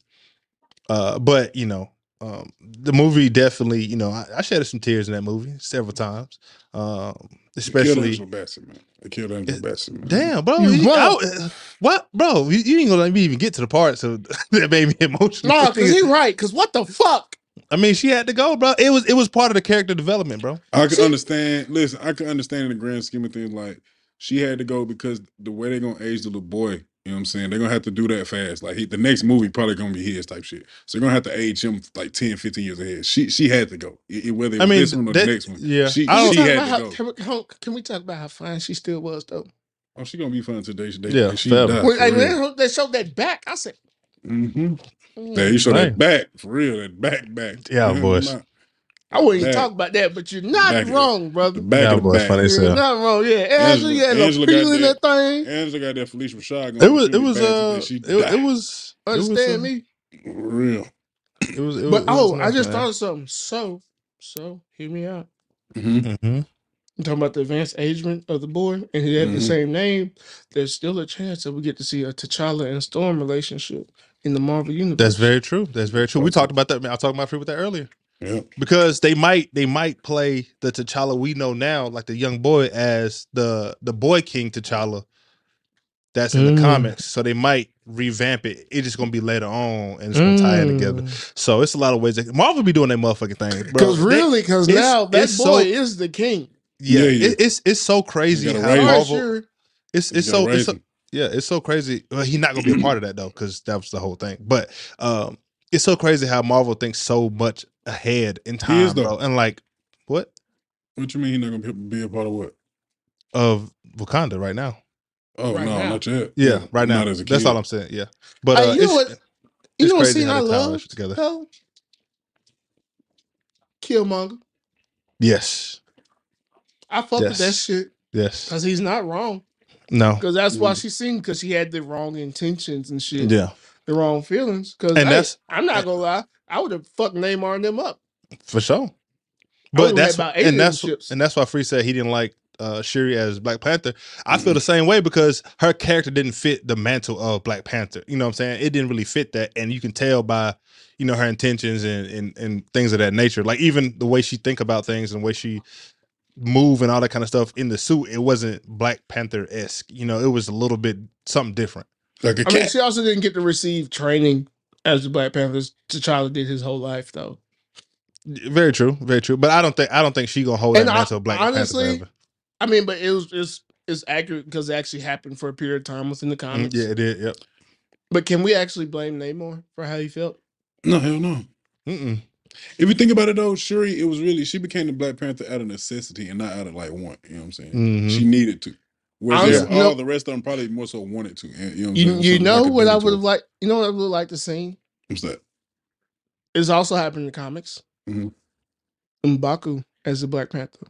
uh but you know um the movie definitely you know i, I shed some tears in that movie several times um They killed especially Angela Bassett, man. They killed Angela Bassett, man. damn bro You you- what? I- what bro you, you ain't gonna let me even get to the parts of that made me emotional No, because he right. Because what the fuck? I mean, she had to go, bro. It was it was part of the character development, bro. I can See- understand. Listen, I can understand in the grand scheme of things. Like she had to go because the way they're gonna age the little boy. You know what I'm saying? They're gonna have to do that fast. Like he, the next movie probably gonna be his type shit. So they're gonna have to age him like 10, 15 years ahead. She she had to go. I- I- whether it I mean, this one or that- the next one. yeah. She, I she Can we had talk to about go. how, can, we, can we talk about how fine she still was though? Oh, she gonna be fine today. She, Yeah, she forever. died, When, for and real. then they showed that back. I said, Mm-hmm. mm, Yeah, you showed Right. that back for real. That back back. Yeah, boys. not- I wouldn't even talk about that, but you're not Back. wrong, brother. The back Yeah, of the boy, back. funny as You're hell. not wrong. Yeah, Angela, you had Angela little got peel in that thing. Angela got that Phylicia Rashad. It was it was uh it, it was it was, Understand me? Real. It was, it was But it was oh, I just man. thought of something. So, so hear me out. Mm-hmm. Mhm. I'm talking about the advanced agement of the boy, and he had the Mhm. same name. There's still a chance that we get to see a T'Challa and Storm relationship in the Marvel universe. That's very true. That's very true. We talked about that. man. I talked about free with that earlier Yeah. because they might they might play the T'Challa we know now, like the young boy, as the the boy king T'Challa. That's in Mm. the comics, so they might revamp it. It's just gonna be later on, and it's gonna tie in together. So it's a lot of ways. That, Marvel be doing that motherfucking thing, bro. Because They- really, because now that boy so- is the king. yeah, Yeah, yeah. It, it's it's so crazy how raise him. All right, Marvel. sure. It's You so it's so, yeah, it's so crazy. Well, he's not gonna be a part of that though, because that was the whole thing. But um, it's so crazy how Marvel thinks so much ahead in time, is, though. bro. And like, what What you mean he's not gonna be- be a part of what? of Wakanda right now? Oh Right no, now. not yet. Yeah, right now. Not as a That's all I'm saying. Yeah, but Hey, uh, you know what? You know what crazy scene how I love? together. Hell, Killmonger. Yes, I fuck with that shit yes, because he's not wrong. no, Because that's why Mm. she seen because she had the wrong intentions and shit, yeah, the wrong feelings. Because And that's- I'm not gonna lie, I would have fucked Namor and them up. for sure. But that's about and that's ships. and that's why Free said he didn't like uh Shuri as Black Panther. I feel the same way because her character didn't fit the mantle of Black Panther. You know what I'm saying? It didn't really fit that, and you can tell by you know her intentions and and, and things of that nature. Like even the way she think about things and the way she move and all that kind of stuff in the suit, it wasn't Black Panther esque. You know, it was a little bit something different. Like a I mean, she also didn't get to receive training as the Black Panthers. T'Challa did his whole life though. Very true, very true. But I don't think I don't think she gonna hold And that I- mantle Black honestly, Panther forever. I mean, but it was it's it's accurate because it actually happened for a period of time within the Mm, comics. Yeah, it did. Yep. But can we actually blame Namor for how he felt? No, hell no. Mm-mm. If you think about it though, Shuri, it was really she became the Black Panther out of necessity and not out of like want. You know what I'm saying? Mhm. She needed to. Whereas Honestly, all know- the rest of them probably more so wanted to. You know what I'm You you know like what I would have liked. You know what I would have liked to see. What's that? It's also happened in the comics. Mhm. M'Baku as the Black Panther.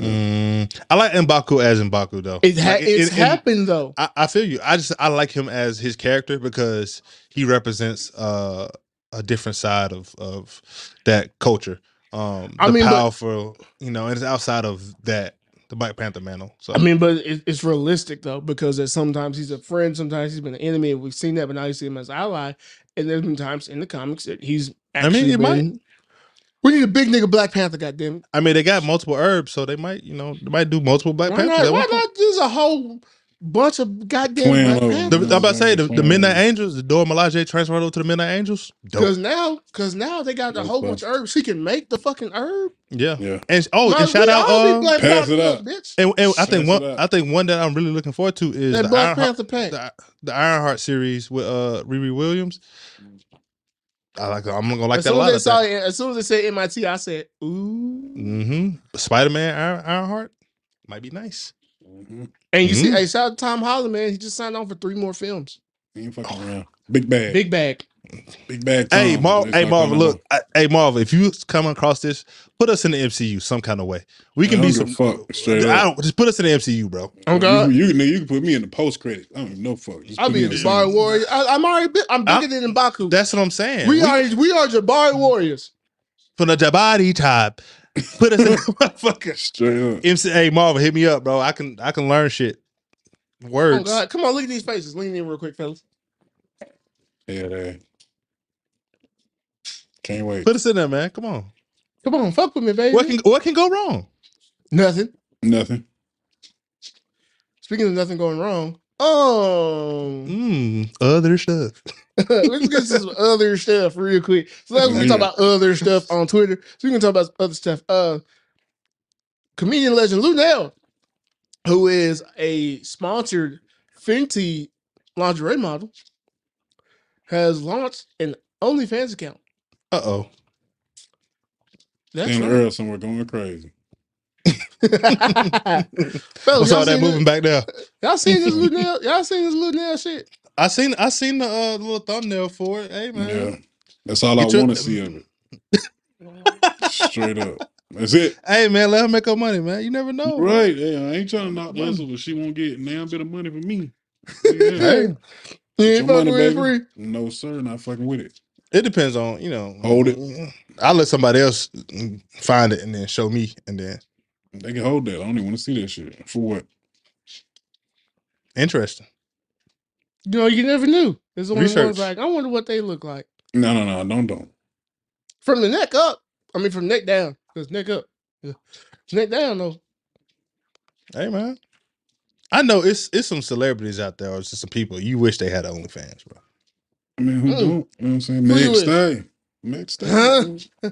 Mm, I like Mbaku as Mbaku though. It ha- Like, it- it's it- it- happened though. I, I feel you. I just I like him as his character because he represents uh, a different side of of that culture. Um, I the mean, but- powerful, you know, and it's outside of that the Black Panther mantle. So I mean, but it, it's realistic though because there's sometimes he's a friend, sometimes he's been an enemy. and We've seen that, but now you see him as ally. And there's been times in the comics that he's I actually mean, it might- been. We need a big nigga Black Panther. Goddamn, it. I mean, they got multiple herbs, so they might, you know, they might do multiple Black why Panthers. not? Why point. not? There's a whole bunch of goddamn Twin Black loads. The, I'm about to say the, the Midnight. Angels, the Dora Milaje transferred over to the Midnight Angels. Because now, because now they got a That's whole fun. bunch of herbs. He can make the fucking herb. Yeah. Yeah. And oh, Might and shout out all uh, Black Pass Panther, it up. bitch. and, and I think Pass one it up. I think one that I'm really looking forward to is That the Black Ironheart, Panther pack. the, the Ironheart series with uh Riri Williams. I like I'm gonna like as that a soon lot. as they saw it, as soon as they said MIT, I said, "Ooh." mm-hmm. Spider Man Iron, Ironheart might be nice. And you see, Mhm. hey, shout out to Tom Holland, man. He just signed on for three more films. He ain't fucking around. Big bag. Big, bag. Big bag. bag. Hey Tom. Marv, It's hey not Marvin, coming look, I, hey Marvin, if you come across this, put us in the MCU some kind of way. We can I be don't some. give a fuck, straight I up. don't, just put us in the MCU, bro. Oh on. God, You, you, can- you can put me in the post credit. I don't even know fuck. Just I'll put be me a in the Jabari scene. warrior. I, I'm already. Bi- I'm I- bigger than Mbaku. That's what I'm saying. we, are. We are Jabari warriors. from the Jabari tribe. Put us in the motherfucker. Straight up. MC, hey Marvin, hit me up, bro. I can I can learn shit. Oh Words. God, come on, look at these faces. Lean in real quick, fellas. Yeah, there. Can't wait. Put us in there, man. Come on. Come on, fuck with me, baby. What can what can go wrong? nothing. Nothing. Speaking of nothing going wrong, Um, Mm, other stuff. let's get some other stuff real quick. So let's we talk about other stuff on Twitter. So we can talk about other stuff. Uh, comedian legend Luenell, who is a sponsored Fenty lingerie model, has launched an OnlyFans account. Uh oh. That's Stand right. Earl somewhere going crazy. Fellas, What's y'all that moving this- back there? Y'all seen this Luenell? Y'all seen this Luenell shit? I seen I seen the uh, little thumbnail for it. Hey man. Yeah. That's all I Get your- want to see of it. Straight up. That's it. Hey man, let her make her money, man. You never know. Right. Yeah, I ain't trying to knock Yeah. myself, but she won't get damn bit of money from me. Yeah. Hey, You ain't your fucking money, with free. No, sir, not fucking with it. it depends on, you know. Hold it. I'll let somebody else find it and then show me and then They can hold that. I don't even want to see that shit. For what? interesting. You know, you never knew. There's only Research. like, I wonder what they look like. No, no, no, don't don't. From the neck up. I mean, from neck down. Because neck up. Yeah. Neck down, though. Hey man. I know it's it's some celebrities out there, or it's just some people you wish they had OnlyFans, bro. I mean, who Mm. don't? You know what I'm saying? Who you Meg with? Stay. Meg Stay. Huh?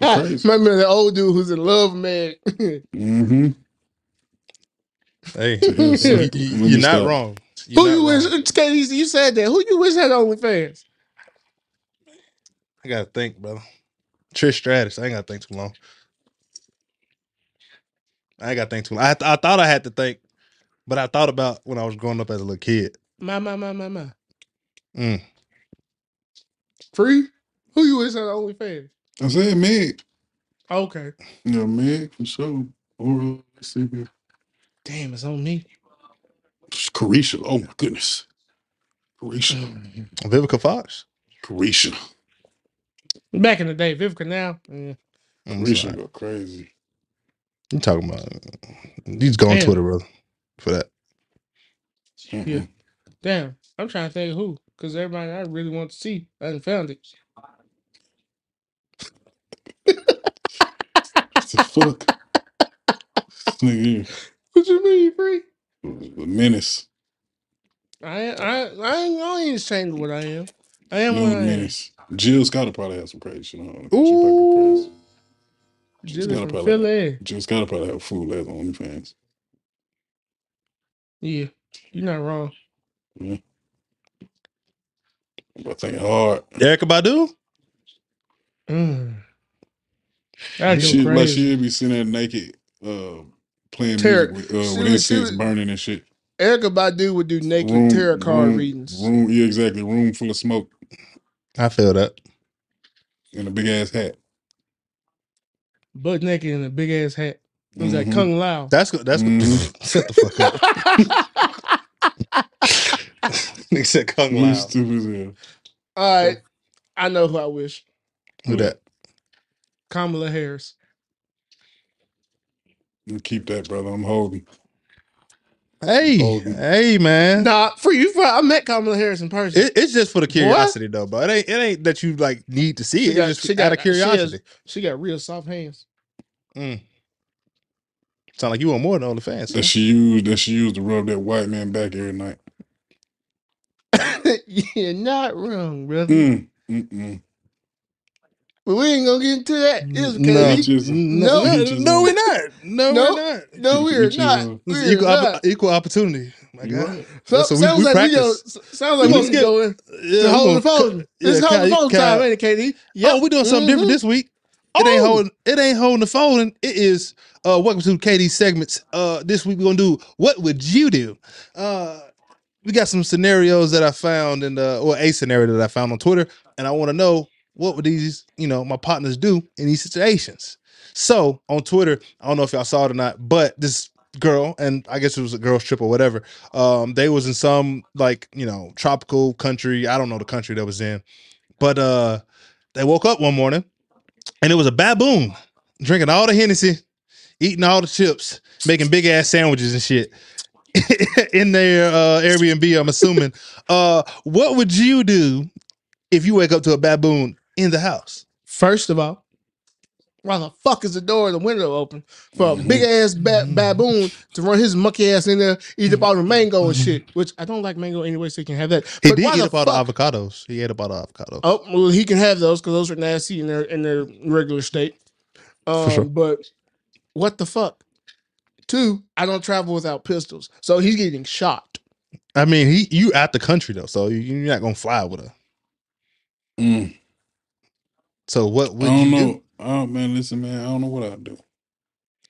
Crazy. Remember the old dude who's in love, man. Mm-hmm. Hey, Yes, you, sir. you, are not Stop. wrong. You're Who not you wish, wrong. Katie, you said that. Who you wish had OnlyFans? I gotta think, brother. Trish Stratus. I ain't gotta think too long. I ain't gotta think too long. I, th- I thought I had to think, but I thought about when I was growing up as a little kid. My, my, my, my, my. Mm. Free? Who you wish had OnlyFans? I said Meg. Oh, okay. Yeah, Meg for sure. Or let's see here. Damn, it's on me. Carisha. Oh my goodness. Carisha. Mm-hmm. Vivica Fox. Carisha. Back in the day, Vivica now. Yeah. I'm Carisha sorry. go crazy. You talking about? You just go on Damn. Twitter, brother, for that. Yeah. Mm-hmm. Damn. I'm trying to think of who. Because everybody I really want to see. I haven't found it. What the fuck? This nigga What you mean, free? here. The menace. I I I ain't, I ain't ashamed of what I am. I am No what I am. menace. Jill Scott probably have some crazy shit on. her. She probably Ooh. go. Jilly gotta from probably- Philly. Jill Scott probably have full ass OnlyFans. Yeah, you're not wrong. Yeah, but thinking hard. Erykah Badu. Mm. That'd go She, like she would be sitting there naked, uh, playing Tarot- music with, uh, she with incense burning and shit. Erykah Badu would do naked Room- tarot card room- readings. Room, yeah, exactly. Room full of smoke I feel that. and a big ass hat. Butt naked in a big ass hat. It was like Mhm. Kung Lao. That's good. That's Mhm. good. Shut the fuck up. Nigga said Kung Lao. stupid as hell. All right. I know who I wish. Who that? Kamala Harris. You keep that, brother. I'm holding. Hey, Golden. hey, man. Nah, for you, for, I met Kamala Harris in person. It, it's just for the curiosity, though, but It ain't. It ain't that you like need to see She it. got- it's she just got- out of she has- curiosity. she got real soft hands. Mm. Sound like you want more than OnlyFans. That Huh? she used that she used to rub that white man back every night. You're not wrong, brother. Mm, mm-mm. But we ain't gonna get into that. It's No, okay. Bitches. No. no, Bitches. no, we're not. No, No. we're not. No, we're not. We're equal, not. opp- equal opportunity. My God. right. So, That's sounds we, we like we go. practice. Sounds like We we just can go in. Yeah, It's we holding the phone. cut- It's yeah, holding the Kyle- phone Kyle- time, ain't it, KD? Oh, we doing something different Mhm. this week. It ain't Oh. holding. It ain't holding the phone. It is. Uh, welcome to KD segments. Uh, this week we're gonna do. What would you do? Uh, we got some scenarios that I found in the, or a scenario that I found on Twitter, and I want to know what would these, you know, my partners do in these situations. So on Twitter, I don't know if y'all saw it or not, but this girl, and I guess it was a girl's trip or whatever. Um, they was in some like you know tropical country. I don't know the country that was in, but uh, they woke up one morning and it was a baboon drinking all the Hennessy, eating all the chips, making big ass sandwiches and shit in their uh, Airbnb. I'm assuming. uh, what would you do if you wake up to a baboon in the house? First of all, Why the fuck is the door and the window open for a big ass Mm-hmm. ba- baboon to run his monkey ass in there, eat up all the mango and shit? Which I don't like mango anyway, so he can have that. He But did why eat the up all the fuck- avocados. He ate up all the avocados. Oh well, he can have those because those are nasty in their in their regular state. Um, sure. But what the fuck? Two, I don't travel without pistols, so he's getting shot. I mean, he you out the country though, so you- you're not gonna fly with her. Mm, So what I would don't you know. do? Oh man, listen, man. I don't know what I'd do.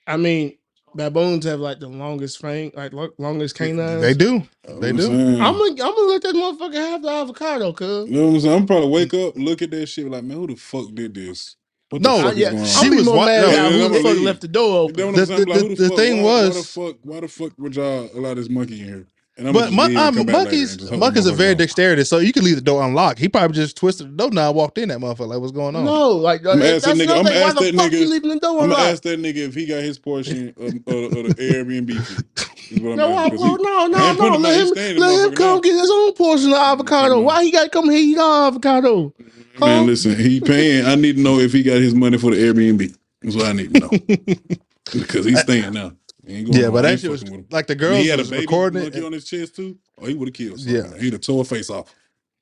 I mean, baboons have like the longest fang, like lo- longest canines. They do. You They know do. what I'm saying? I'm gonna, I'm gonna let that motherfucker have the avocado, cuz. You know what I'm saying? I'm probably wake up, look at that shit, like, man, who the fuck did this? What No, the fuck I, yeah, is going on? She I'm be was more wa- mad no, about yeah, who yeah, the fuck believe. left the door You know open. what I'm The- saying? I'm the- who the- the, the fuck, thing why, why was- the fuck, why the fuck would y'all allow this monkey in here? And I'm But just leave mon- and um, come monkeys, and just hold monkeys the are very motherfucker dexterous, so you can leave the door unlocked. He probably just twisted the door now, walked in that motherfucker. Like, what's going on? No, like I'ma that, ask that's that nigga- I'ma. Why ask the that fuck nigga- you leaving the door I'm gonna unlocked? ask that nigga if he got his portion of, of, of the Airbnb fee. Is what I'm No, why, asking, 'cause well, he- no, no, no. him Let him, let him come now. get his own portion of avocado. Mhm. Why he got to come here eat our avocado? Huh? Man, listen, he paying. I need to know if he got his money for the Airbnb. That's what I need to know. because he's staying now. He ain't going Yeah, but I that ain't shit was fucking with him. like the I girls he had a was baby recording monkey it. on his chest too. Oh, he would have killed. Yeah. Yeah, he'd have tore her face off.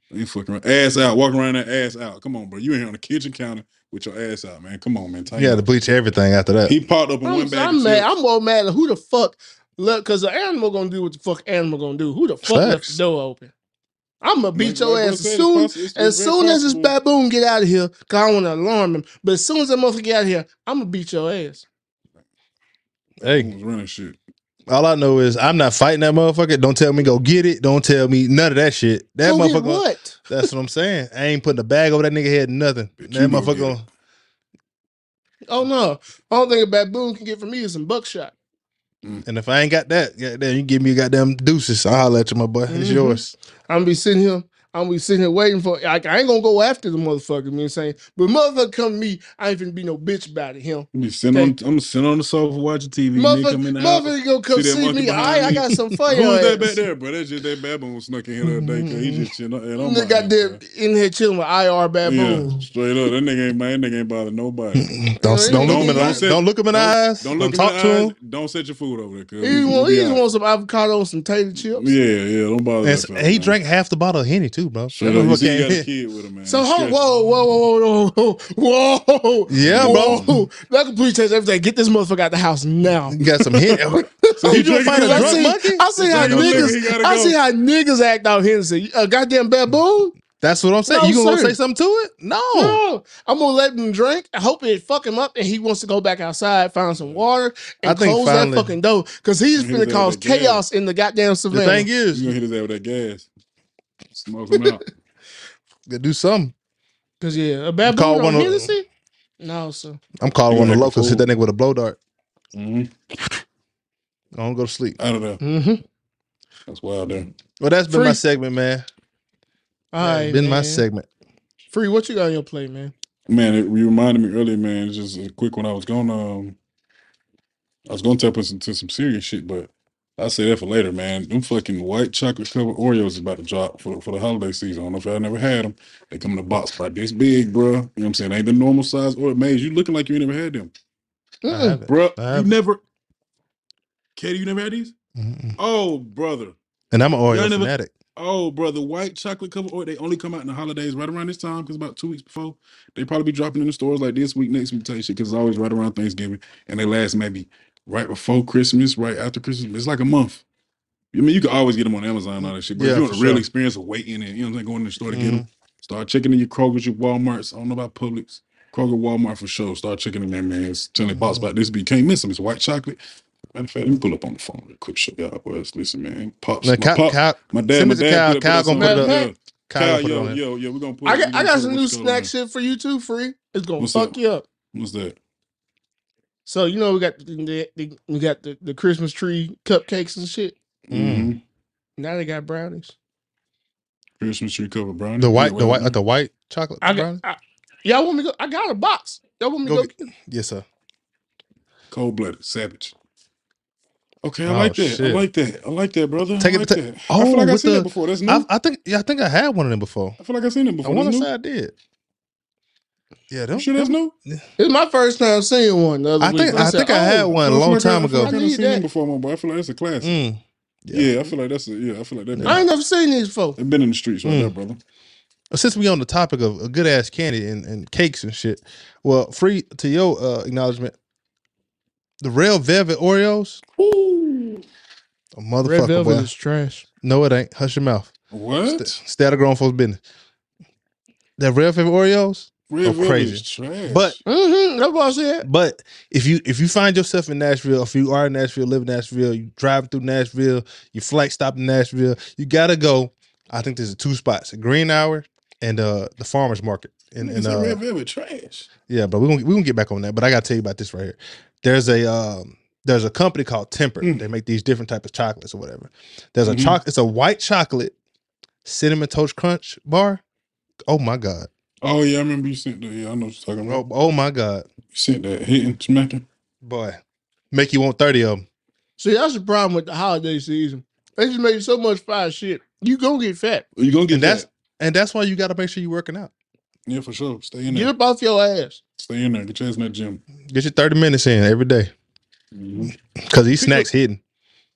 He ain't fucking around. ass out, walking around that ass out. Come on, bro. You in here on the kitchen counter with your ass out, man. Come on, man. He had to bleach everything after that. He popped up in I'm, one bag. I'm mad. chips. I'm more mad at who the fuck look because the animal gonna do what the fuck animal gonna do. Who the fuck left Facts. the door open? I'm gonna beat Like- your like bro ass said, as it's soon possi- it's- as very soon as this possible. baboon get out of here. Cause I want to alarm him. But as soon as that motherfucker get out of here, I'm gonna beat your ass. Hey, was running shit. all I know is I'm not fighting that motherfucker. Don't tell me go get it. Don't tell me none of that shit. That Go get motherfucker. what? That's what I'm saying. I ain't putting a bag over that nigga head. Nothing. Bitch, that go motherfucker. get it. Gonna, Oh no! Only thing a baboon can get from me is some buckshot. Mm. and if I ain't got that, goddamn, you give me a goddamn deuces. I'll holler at you, my boy. It's mm-hmm. yours. I'm gonna be sitting here. I'm be sitting here waiting for. Like, I ain't gonna go after the motherfucker. You know saying? But motherfucker come to me, I ain't finna be no bitch about it. Him. I'm sitting on. I'm sitting on the sofa watching TV. Nigga come in Motherfucker, house. motherfucker gonna come See see, me. All behind I got some for Who your was that back there, bro? That's just that baboon snuck in here the other day. Cause he just chilling. And I'm Nigga like, got there in here chilling with IR baboon. Yeah, straight up. That nigga ain't man. That nigga ain't bother nobody. Don't Yeah, don't look him in the don't eyes. Don't look him in the eyes. Don't Don't look talk in the to eyes. him. Don't set your food over there. Cause He just want, he just out. want some avocado and some tater chips. Yeah, yeah. Don't bother. That he drank half the bottle of henny too, bro. Straight That up. You motherfucker see, he got a kid with him, man. So hold, stressed. whoa, whoa, whoa, whoa, whoa, whoa, Yeah, bro. That completely change everything. Get this motherfucker out the house now. You got some henny. So you he gonna find a his I drunk see, monkey? I see how He go. Niggas, I see how niggas act out here and say, a goddamn baboon. That's what I'm saying. No, you gonna sir. say something to it? No. No, I'm gonna let him drink. I hope it fuck him up, and he wants to go back outside, find some water, and I close finally- that fucking door because he's He finna was cause at gas. chaos in the goddamn savannah. The savannah. thing You is, gonna hit his ass with that gas? Smoke him out. gotta do something. Cause yeah, a baboon Call on one of- Hennessy? No, sir. I'm calling You one of the gonna locals. act a Hit that nigga with a blow dart. hmm I don't go to sleep. Out of there. Mm-hmm. That's wild there. Well, that's been Free. my segment, man. All right, been my man. segment. Free, what you got on your plate, man? Man, it, you reminded me earlier, man. It's just a quick one. I was going um I was gonna tap us into some serious shit, but I'll say that for later, man. Them fucking white chocolate covered Oreos is about to drop for, for the holiday season. I don't know if y'all never had them. They come in a box like this big, bro. You know what I'm saying? They ain't the normal size Oreo maze. You looking like you ain't never had them. I Bro, you haven't. never Katie, you never had these? Mm-mm. Oh, brother. And I'm an Oreo Y'all never- fanatic. Oh, brother, white chocolate covered Oreo. They only come out in the holidays right around this time because about two weeks before. They probably be dropping in the stores like this week, next week, type shit because it's always right around Thanksgiving. And they last maybe right before Christmas, right after Christmas. It's like a month. I mean, you can always get them on Amazon and all that shit. But Yeah, if you want a real sure. experience of waiting and, you know what I'm saying, going to the store to get Mhm. them, start checking in your Kroger's, your Walmarts. I don't know about Publix. Kroger, Walmart for sure. Start checking in there, man. It's telling Mm-hmm. box about this, but you can't miss them. It's white chocolate. Matter of fact, let me pull up on the phone real quick. Show y'all boys. Listen, man. Pops. Now, my, Kyle, pop, Kyle, my dad, my dad. Kyle. put- put Kyle gonna on put it up. Kyle, Kyle, yo, yo, yo, we're gonna put I got I got some new snack shit for you too, free. It's gonna What's fuck that? you up. What's that? So you know we got the, the, the- we got the, the Christmas tree cupcakes and shit. Mm. Mm-hmm. Now they got brownies. Christmas tree covered brownie. The white, the white, uh, the white chocolate I brownie. got. I, y'all want me to go? I got a box. Y'all want me to Go go? get- Yes, sir. Cold blooded, savage. Okay, I Oh, like that. I shit. like that. I like that, brother. Take I it like to- that. I Oh, feel like I've with seen the- that before. That's new. I, I, I think, yeah, I think I had one of them before. I feel like I've seen it I before. want That's to new. say I did. Yeah, them, sure that's them- new? It's my first time seeing one. The other I week. think I said, think I had "Oh, one a I feel long time I ago. I I done need seen them that. before, my boy. I feel like that's a classic. Mm. Yeah. I feel like that's a yeah. I feel like that. I ain't never seen these before. They've been in the streets right Mm. there, brother. Since we on the topic of a good ass candy and, and cakes and shit, well, free to your uh, acknowledgement, the real velvet Oreos, Ooh. a Red motherfucker. velvet Boy. is trash. No, it ain't. Hush your mouth. What? Stay out of grown folks' business. That real velvet Oreos, Red Velvet crazy. is trash. but Mm-hmm. That's what I said. But if you if you find yourself in Nashville, if you are in Nashville, live in Nashville, you driving through Nashville, you flight stop in Nashville, you gotta go. I think there's two spots: Green Hour and uh the Farmers Market. And, Niggas and say uh, Red Velvet trash. yeah, but we gonna we gonna get back on that. But I gotta tell you about this right here. There's a um there's a company called Temper. Mm. They make these different type of chocolates or whatever. There's a Mhm. chocolate. It's a white chocolate cinnamon toast crunch bar. Oh my god. Oh yeah, I remember you sent that. Yeah, I know what you're talking Oh, about. oh my god, You sent that hitting, smacking. boy, make you want thirty of them. See, that's the problem with the holiday season. They just make so much fire shit. You gonna get fat. You gonna get And that's that? and that's why you got to make sure you're working out. Yeah, for sure. Stay in Get there. up off your ass. Stay in there. Get your ass in that gym. Get your 30 minutes in every day Mhm. because these snacks hidden.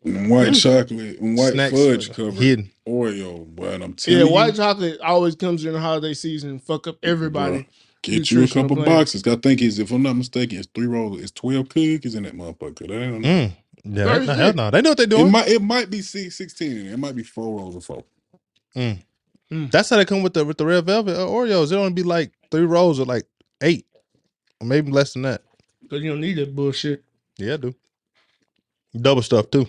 And White chocolate and white snacks fudge covered hidden. Oreo, boy. And I'm Yeah, telling you, white chocolate always comes in the holiday season and fuck up everybody. get you a couple plan. boxes. I think it's, if I'm not mistaken, it's three rolls. It's twelve cookies in that motherfucker. That ain't- Mm. Yeah, Thirty no, hell no. They know what they're It doing. might it might be six, 16. It might be four rolls of four. That's how they come with the with the red velvet uh, Oreos. It only be like three rolls or like eight, or maybe less than that. Because you don't need that bullshit. Yeah, I do. Double stuff too.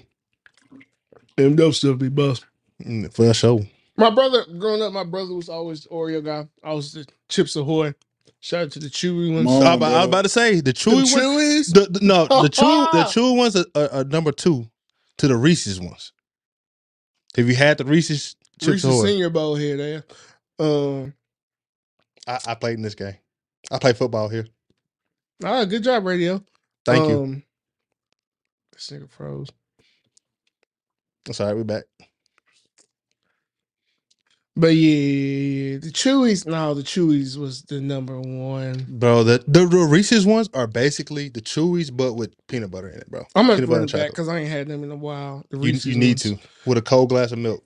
Them dope stuff be bust. Mm, For sure. My brother, growing up, my brother was always the Oreo guy. I was the Chips Ahoy. Shout out to the chewy ones. Mom. I, was about, I was about to say the The chewy ones. chewies? The, the- no, the chewy the chewy ones are, are, are number two to the Reese's ones. Have you had the Reese's Chips Reese's Ahoy? Senior Bowl here, there. Um, I, I played in this game. I play football here. all right, good job, radio. Thank you. um, This nigga froze. That's all right. We back. But yeah, the Chewies. No, the Chewies was the number one. Bro, the, the the Reese's ones are basically the Chewies, but with peanut butter in it, bro. I'm gonna Peanut bring butter it back chocolate. because I ain't had them in a while. The You, Reese's you need ones. to with a cold glass of milk,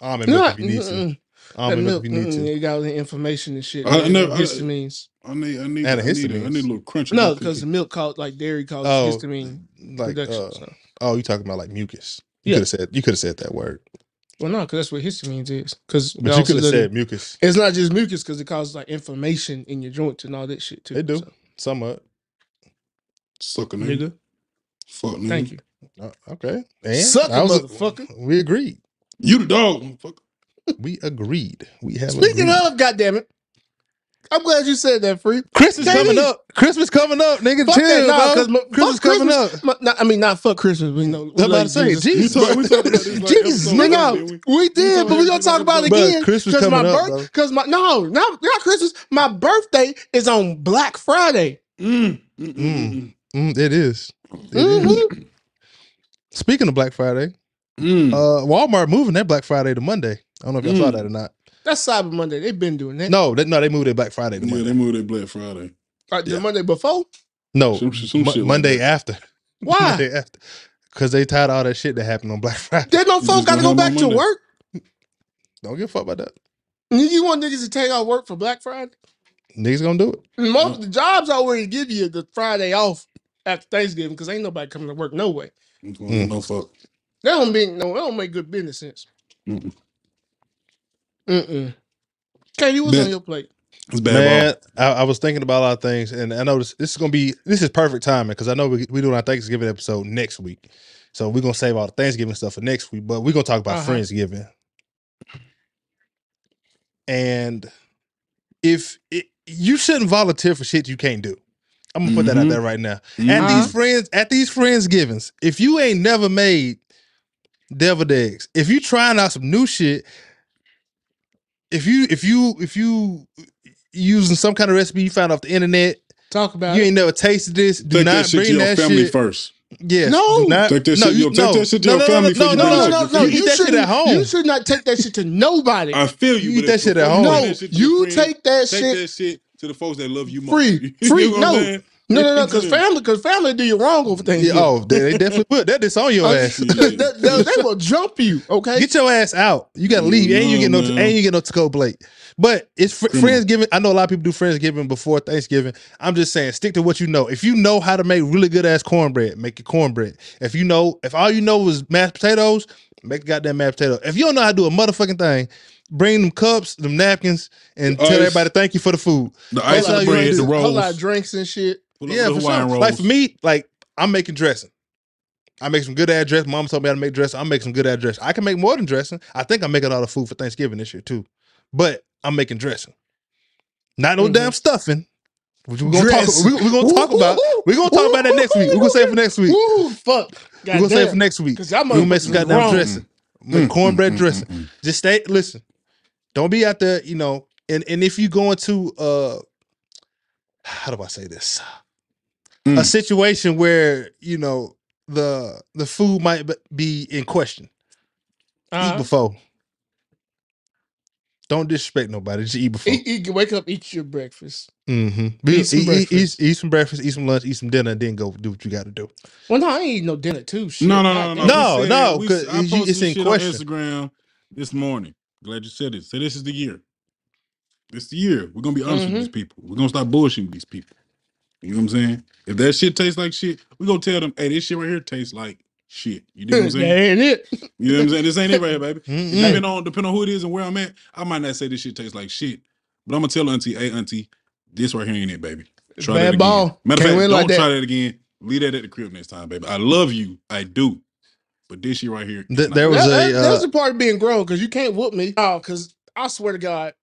almond No, milk if you need to. mm-mm. That Almond milk, milk if you need mm-mm, to. it got the information and shit. I- I never- I- histamines. I need I need And I a need, a, I need a little crunch. No, cookie. because the milk called like dairy causes Oh, histamine like production. uh, so. oh, you talking about like mucus? You Yeah. could have said you could have said that word, Well, no, because that's what histamines is. Because but you could have said mucus. it's not just mucus because it causes like inflammation in your joints and all that shit too. They do. So, Some of it. Suck a nigga. nigga, Fuck nigga. thank you. Uh, okay, and Suck it, I was- motherfucker. We agreed. You the dog, motherfucker. We agreed. We have Speaking agreed. of, goddamn it, I'm glad you said that, free. Christmas Katie. coming up. Christmas coming up, nigga. Fuck chill, that, nah, bro. 'cause my- Christmas fuck coming Christmas. up. My- not- I mean, not fuck Christmas, We you know, I'm about to say, Jesus. Jesus. We talk- we talked like Jesus, nigga, we, we? did, talked but we about gonna talk about it again. Christmas my coming up, birth, bro. because my no, not not Christmas. My birthday is on Black Friday. Mm, mm, mm, Mm. Mm, it is. It Mhm. is. Speaking of Black Friday, mm. uh, Walmart moving their Black Friday to Monday. I don't know if y'all saw Mm. that or not. That's Cyber Monday. They've been doing that. No, they, no, they moved it Black Friday to Yeah, Monday. they moved it Black Friday. Like the Yeah. Monday before. No, Some- some Mo- shit like Monday that. after. Why? Monday after. Because they tired of all that shit that happened on Black Friday. Then no You folks just got to gonna go have back to Monday. work. Don't give a fuck about that. You want niggas to take off work for Black Friday? Niggas gonna do it. Most of the jobs already give you the Friday off after Thanksgiving because ain't nobody coming to work no way. Mm. No fuck. That don't mean no. That don't make good business sense. Mm-mm. Mm-mm. Katie, what's Bet. on your plate? It's bad Man, I, I was thinking about a lot of things, and I know this, this is gonna be this is perfect timing because I know we we doing our Thanksgiving episode next week, so we're gonna save all the Thanksgiving stuff for next week. But we're gonna talk about Uh-huh. Friendsgiving, and if it, you shouldn't volunteer for shit you can't do, I'm gonna put that out Mhm. there right now. ball. At Uh-huh. these friends, at these friendsgivings, if you ain't never made deviled eggs, if you trying out some new shit, if you if you if you using some kind of recipe you found off the internet, Talk about you it. ain't never tasted this, do Take that not shit bring to your that family shit. first. Yes, No. not, Take that no, shit- you, yo, take no, that shit to no, your no, family no, before no, you no, No, no, no, no. You You eat that shit at home. You should not take that shit to nobody. I feel you. You eat that shit at home. you no, that shit to your you take that take shit. that shit to the folks that love you. Free. Free. know what I'm No. Saying? No, no, no, because family, because family do you wrong over things. Yeah, oh, they, they definitely put oh, that disown your ass. They, they- they will jump you. Okay. Get your ass out. You gotta leave. And you get no No, man. and you get no to go plate. But it's fr- Criminal. Friendsgiving. I know a lot of people do Friendsgiving before Thanksgiving. I'm just saying, stick to what you know. If you know how to make really good ass cornbread, make your cornbread. If you know, if all you know is mashed potatoes, make the goddamn mashed potato. If you don't know how to do a motherfucking thing, bring them cups, them napkins, and The tell ice. everybody thank you for the food. The ice, lot the of bread, drinks, the a whole lot of drinks and shit. Pull Yeah, for sure. Like for me, like I'm making dressing. I make some good ass dressing. Mom told me how to make dressing. I make some good ass dressing. I can make more than dressing. I think I'm making all the food for Thanksgiving this year too. But I'm making dressing. Not no Mhm. damn stuffing. We're gonna talk. Dress. We're, we're gonna talk Woo, about. woo. We're gonna talk about that next week. We're gonna say for next week. Woo, fuck. We're gonna say for next week. Because y'all We're gonna make some goddamn wrong. dressing. Make Mm, cornbread mm, mm, dressing. mm, mm. Just stay. Listen. Don't be out there. You know. And and if you go into uh, how do I say this? A Mm. situation where you know the the food might be in question. Eat Uh-huh. before. Don't disrespect nobody. Just eat before. Eat, eat, wake up, eat your breakfast. mm-hmm. eat some eat, eat, breakfast. eat, eat some breakfast, eat some lunch, eat some dinner, and then go do what you got to do. Well, no, I ain't eating no dinner too. Shit. No, no, no, no. No, We said- no, we- 'cause I posted it's in shit question. on Instagram this morning. Glad you said it. So this is the year. This is the year. We're gonna be honest Mhm. with these people. We're gonna stop bullshitting these people. You know what I'm saying? If that shit tastes like shit, we're gonna tell them, hey, this shit right here tastes like shit. You know what I'm that saying? ain't it. You know what I'm saying? This ain't it right here, baby. Mm-mm. Depending on depending on who it is and where I'm at, I might not say this shit tastes like shit. But I'm gonna tell auntie, hey auntie, this right here ain't it, baby. Try that Bad again. ball. Matter of Can't fact, win don't like that. try that again. Leave that at the crib next time, baby. I love you. I do. But this shit right here. is Th- not there was That- a, that- that's uh, the part of being grown because you can't whoop me. Oh, because I swear to God,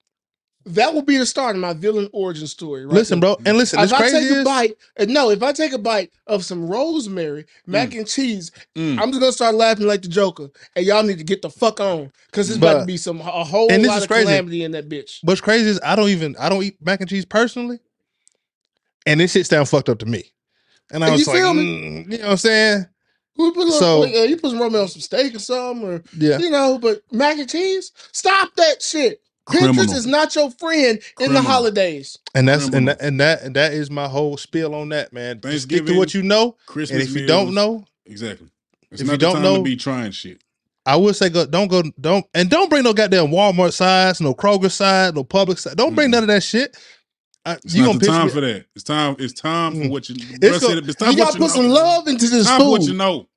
that will be the start of my villain origin story. Right listen, bro, and listen. If I take a bite, no, if I take a bite of some rosemary, mac and cheese, Mm. I'm just gonna start laughing like the Joker, and y'all need to get the fuck on because it's about to be some a whole and this lot is of crazy. calamity in that bitch. But what's crazy is I don't even I don't eat mac and cheese personally, and this shit sound fucked up to me. And I And was you like, mm, you know what I'm saying? Who put a little, So- uh, you put some rosemary on some steak or something, or Yeah. you know, but mac and cheese, stop that shit. Pinterest Criminal. is not your friend in the Criminal. holidays. And that's and Criminal. that, and that and that is my whole spiel on that, man. Just stick to Thanksgiving, what you know, Christmas and if you don't meals. know, exactly. It's if not you the don't time know- to be trying shit. I would say go don't go don't and don't bring no goddamn Walmart size, no Kroger side, no public side. Don't bring Mm. none of that shit. I, It's you not gonna the piss time me- for that. It's time. It's time for Mm. what you. It's It's, go- it's time You for gotta what put some know. love into this Time for what food. you know.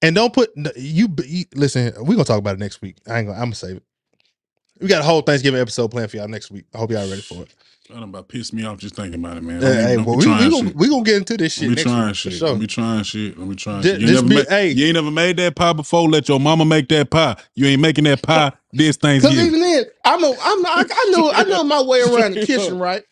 and don't put you, you listen. We're gonna talk about it next week. I ain't gonna. I'm gonna save it. We got a whole Thanksgiving episode planned for y'all next week. I hope y'all ready for it. Done about pissed me off just thinking about it, man. Yeah, hey, well, we, we, gonna, we gonna get into this shit Let me next trying week shit. sure. Let me trying shit. Let me trying Ju- shit. You, just never be- ma- hey. you ain't never made that pie before. Let your mama make that pie. You ain't making that pie this Thanksgiving. Because even then, I'm a, I'm I, I know I know my way around the kitchen, right?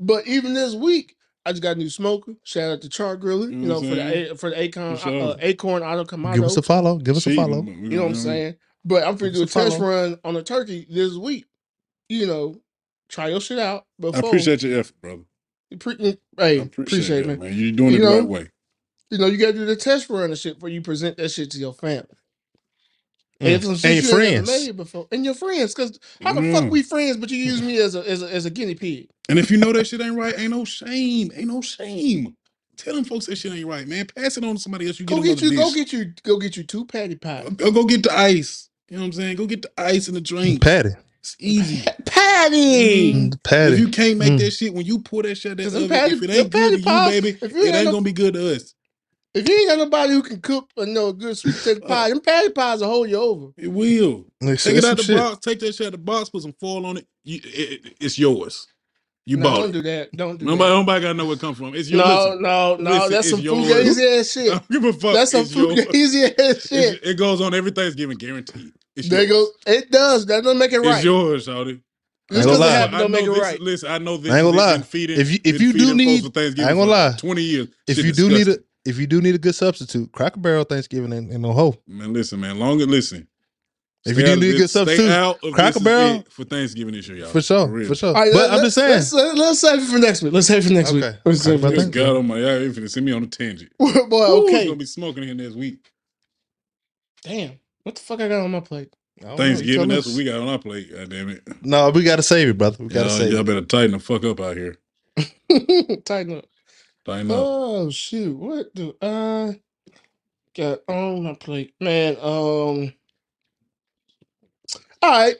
But even this week, I just got a new smoker. Shout out to Char Griller, you You know, know for the A- for the Akorn For sure. uh, Akorn Auto Kamado. Give us a follow. Give us a follow. you know what I'm saying? But I'm finna do a Give a test follow. run on a turkey this week. You know, try your shit out. I Before appreciate your effort, brother. Pre- I hey, appreciate, appreciate, that, man. man. You're doing You it the know? right way. You know, you gotta do the test run and shit before you present that shit to your family. Mm. And, if some shit And you your ain't never friends. made before, and your friends, because how the fuck Mm. we friends, but you use me as a as a, as a guinea pig? And if you know that shit ain't right, ain't no shame. Ain't no shame. Tell them folks that shit ain't right, man. Pass it on to somebody else. You Go get, get you, another go dish. get you, go get you two Patti pies. Go, go get the ice. You know what I'm saying? Go get the ice and the drink. Patti. It's easy. Patti. Mm. Patti. If you can't make Mm. that shit when you pour that shit, that 'Cause them oven, Patti- if it ain't good to you, pies, baby, if you it ain't ain't no- gonna be good to us. If you ain't got nobody who can cook or know a good sweet potato pie, them Patti pies will hold you over. It will. Like, Take it some out the shit. box. Take that shit out of the box. Put some foil on it. You, it, it- it's yours. You no, bought don't it. do that. Don't do Nobody, that. nobody gotta know where it come from. It's yours. No, Listen, no, no. listen, that's some yours. fugazi ass I shit. don't give a fuck. That's some It's yours. fugazi ass It's- shit. it goes on every Thanksgiving, guaranteed. It's There yours. go. It does. That doesn't make it right. It's yours, Shawty. Just ain't because gonna it lie. happened I don't know make it this, right. Listen, I know this. I ain't gonna lie. feeding, If you- if been you do feeding folks need- for Thanksgiving I ain't gonna for lie. twenty years. If Shit you do need a if you do need a good substitute, Cracker Barrel Thanksgiving ain't, ain't no hoe. man, listen, man. Long as listen. If Stay you do out of need a this- good substitute, stay out of Cracker this is Barrel? it for Thanksgiving this year, y'all. For sure, real. for sure. All right, but let- I'm just saying, Let's, let, let's save it for next week. Let's save it for next Okay. week. Let's save it for Okay, next but God, oh my, y'all finna send me on a tangent. week. Boy, Ooh, it's okay. gonna be smoking here next week. Damn. What the fuck I got on my plate? I don't know, you Thanksgiving, that's what we got on our plate. God damn it. No, we gotta save it, brother. We gotta Y'all, save y'all it. better tighten the fuck up out here. Tighten up. Tighten up. Oh shoot! What do I got on my plate, man? Um. All right.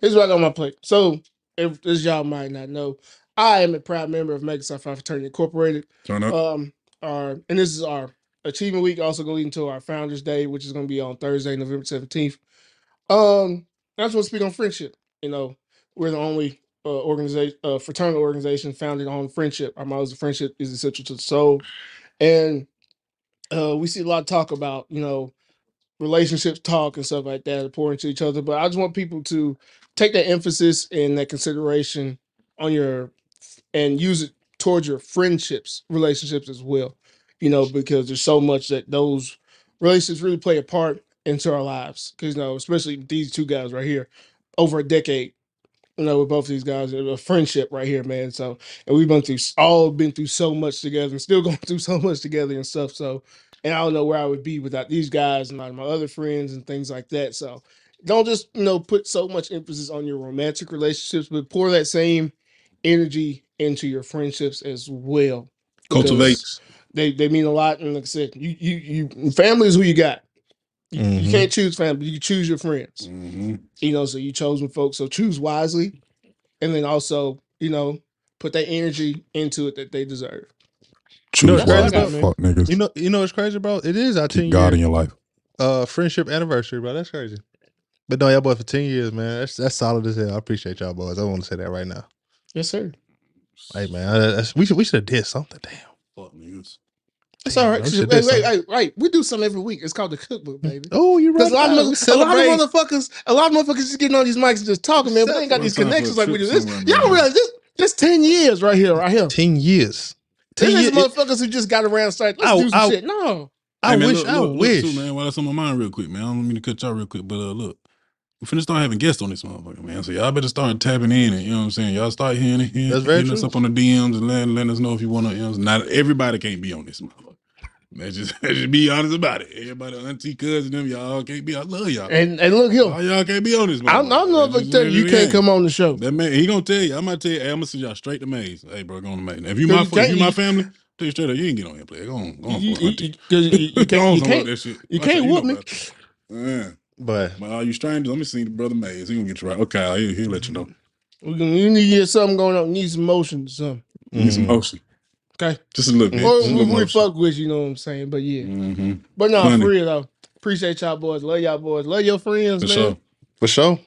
Here's what I got on my plate. So, if this y'all might not know, I am a proud member of Omega Psi Phi Fraternity Incorporated. Turn up. Um, our and this is our achievement week. Also going into our Founders Day, which is going to be on Thursday, November seventeenth. Um, I just want to speak on friendship. You know, we're the only uh, organization, uh, fraternal organization founded on friendship. Our motto is friendship is essential to the soul, and uh, we see a lot of talk about you know relationships talk and stuff like that, pour to each other. But I just want people to take that emphasis and that consideration on your and use it towards your friendships, relationships as well. You know, because there's so much that those relationships really play a part into our lives. Because you know, especially these two guys right here, over a decade. You know, with both of these guys, a friendship right here, man. So, and we've been through all been through so much together, and still going through so much together and stuff. So, and I don't know where I would be without these guys and my, my other friends and things like that. So, don't just you know put so much emphasis on your romantic relationships, but pour that same energy into your friendships as well. Cultivate. because They they mean a lot, and like I said, you you you family is who you got. You, you Mhm. can't choose family, you choose your friends. hmm You know, so you chosen folks. So choose wisely, and then also you know put that energy into it that they deserve. You know Choose what's crazy wisely, about, man? fuck niggas. You know, you know what's crazy, bro? It is our ten Keep God in your life. uh friendship anniversary, bro. That's crazy. But no, y'all boy for ten years, man. That's that's solid as hell. I appreciate y'all boys. I want to say that right now. Yes, sir. Hey man, I- that's, we should we should have did something. Damn. Fuck niggas. It's all right. all bro, right. we Hey, should've wait, wait, something. hey, right. We do something every week. It's called the cookbook, baby. Oh, you right. Because a lot of about it. mother- We a lot celebrate. of motherfuckers, a lot of motherfuckers just getting on these mics and just talking, man. But they ain't got Well, these time for a connections like we do. This, somewhere, y'all don't man. realize this, this ten years right here, right here. ten years. Ten This is years. motherfuckers who just got around and started, let's I- do some I- shit. No. I Hey, man, wish. look, I look, wish. Look too, man. While that's on my mind, real quick, man. I don't mean to cut y'all real quick, but uh, look, we finna start having guests on this motherfucker, man. So y'all better start tapping in, and you know what I'm saying. Y'all start hearing, hearing That's very hitting us up on the DMs and letting, letting us know if you want to. You know, not everybody can't be on this motherfucker. Let's just, let's just be honest about it. Everybody, auntie, cousin, them, y'all can't be. I love y'all. And and look here. All y'all can't be on this. I don't, I don't know if I That's can just tell you you can't is. come on the show. That man, he gonna tell you. I might tell you. Hey, I'm gonna send y'all straight to Maze. Hey, bro, go on to Maze. If you my, if you my family, tell you straight up, you ain't get on here, play. Go on, go on, You, you, you, you, can't, you can't, that shit. you can't whoop me. Yeah. But But all you strangers, let me see the brother Mays. He gonna get you right. Okay, he'll, he'll let you know. We gonna, you need to get something going on. Need some motion or something. You Need some motion. Okay. Just a little bit. Or a we, little we motion. fuck with you, know what I'm saying? But yeah. Mm-hmm. But no, Plenty. for real though. Appreciate y'all boys. Love y'all boys. Love your friends, man. For man. sure. for sure,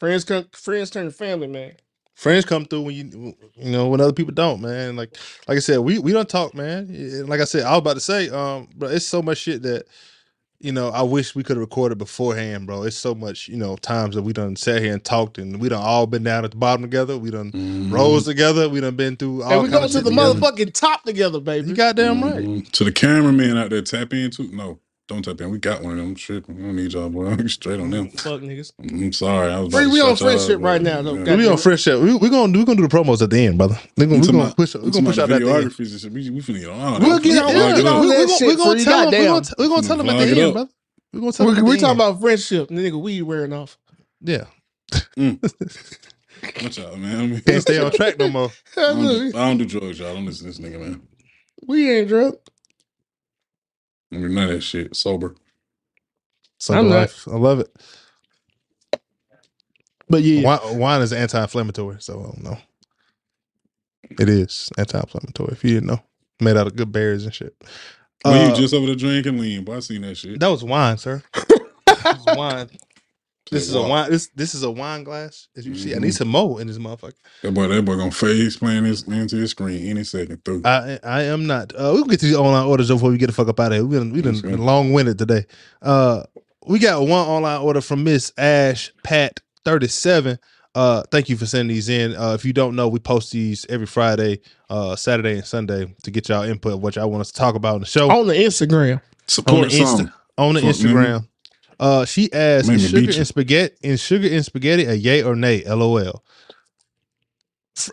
Friends come, friends turn to family, man. friends come through when you you know when other people don't, man. Like like I said, we we don't talk, man. Like I said, I was about to say, um, but it's so much shit that you know I wish we could have recorded beforehand, bro. It's so much you know times that we done sat here and talked, and we done all been down at the bottom together. We done Mhm. rose together. We done been through all and we go to the together. motherfucking top together, baby. You goddamn right. Mhm. To the cameraman out there, tap in too. No, don't tap in. We got one of them. Shit, we don't need y'all, boy. I'm straight on them. Fuck niggas. I'm sorry. I was about Free, to we on shut y'all friendship right now, though. Yeah. We on it. fresh shit. We we gonna do we gonna do the promos at the end, brother. We gonna, I'm we talking gonna about- push we I'm gonna push out that about thing. and shit. We, we finna get on. We'll get on- we'll get on we, that we, shit we gonna free. tell them. We Goddamn. gonna, we gonna tell them at Flag the it end, brother. We gonna tell them. we talking about friendship. The nigga weed wearing off. yeah. Mm. Watch out, man. I mean, Can't stay on track no more. I don't, do, I don't do drugs, y'all. Don't listen to this nigga, man. we ain't drunk. I mean, none of that shit. Sober. Sober I'm not. life. I love it. But yeah. Wine, wine is anti-inflammatory, so I don't know. It is anti-inflammatory. If you didn't know, made out of good berries and shit. Well, Uh, you just over there drinking lean, boy. I seen that shit. that was wine, sir. This is wine. This is a wine. This this is a wine glass. As you see, I need some more in this motherfucker. That boy, that boy gonna face playing this into his screen any second through. I I am not. Uh, we'll get to these online orders before we get the fuck up out of here. We done, we done been long winded today. Uh, we got one online order from Miss Ash Pat thirty seven. Uh, thank you for sending these in. Uh, if you don't know, we post these every Friday, uh, Saturday, and Sunday to get y'all input of what y'all want us to talk about on the show On the Instagram. on Support the Insta- on the Fuck, Instagram. Uh, she asked, Made "Is sugar and spaghetti in sugar and spaghetti a yay or nay?" LOL.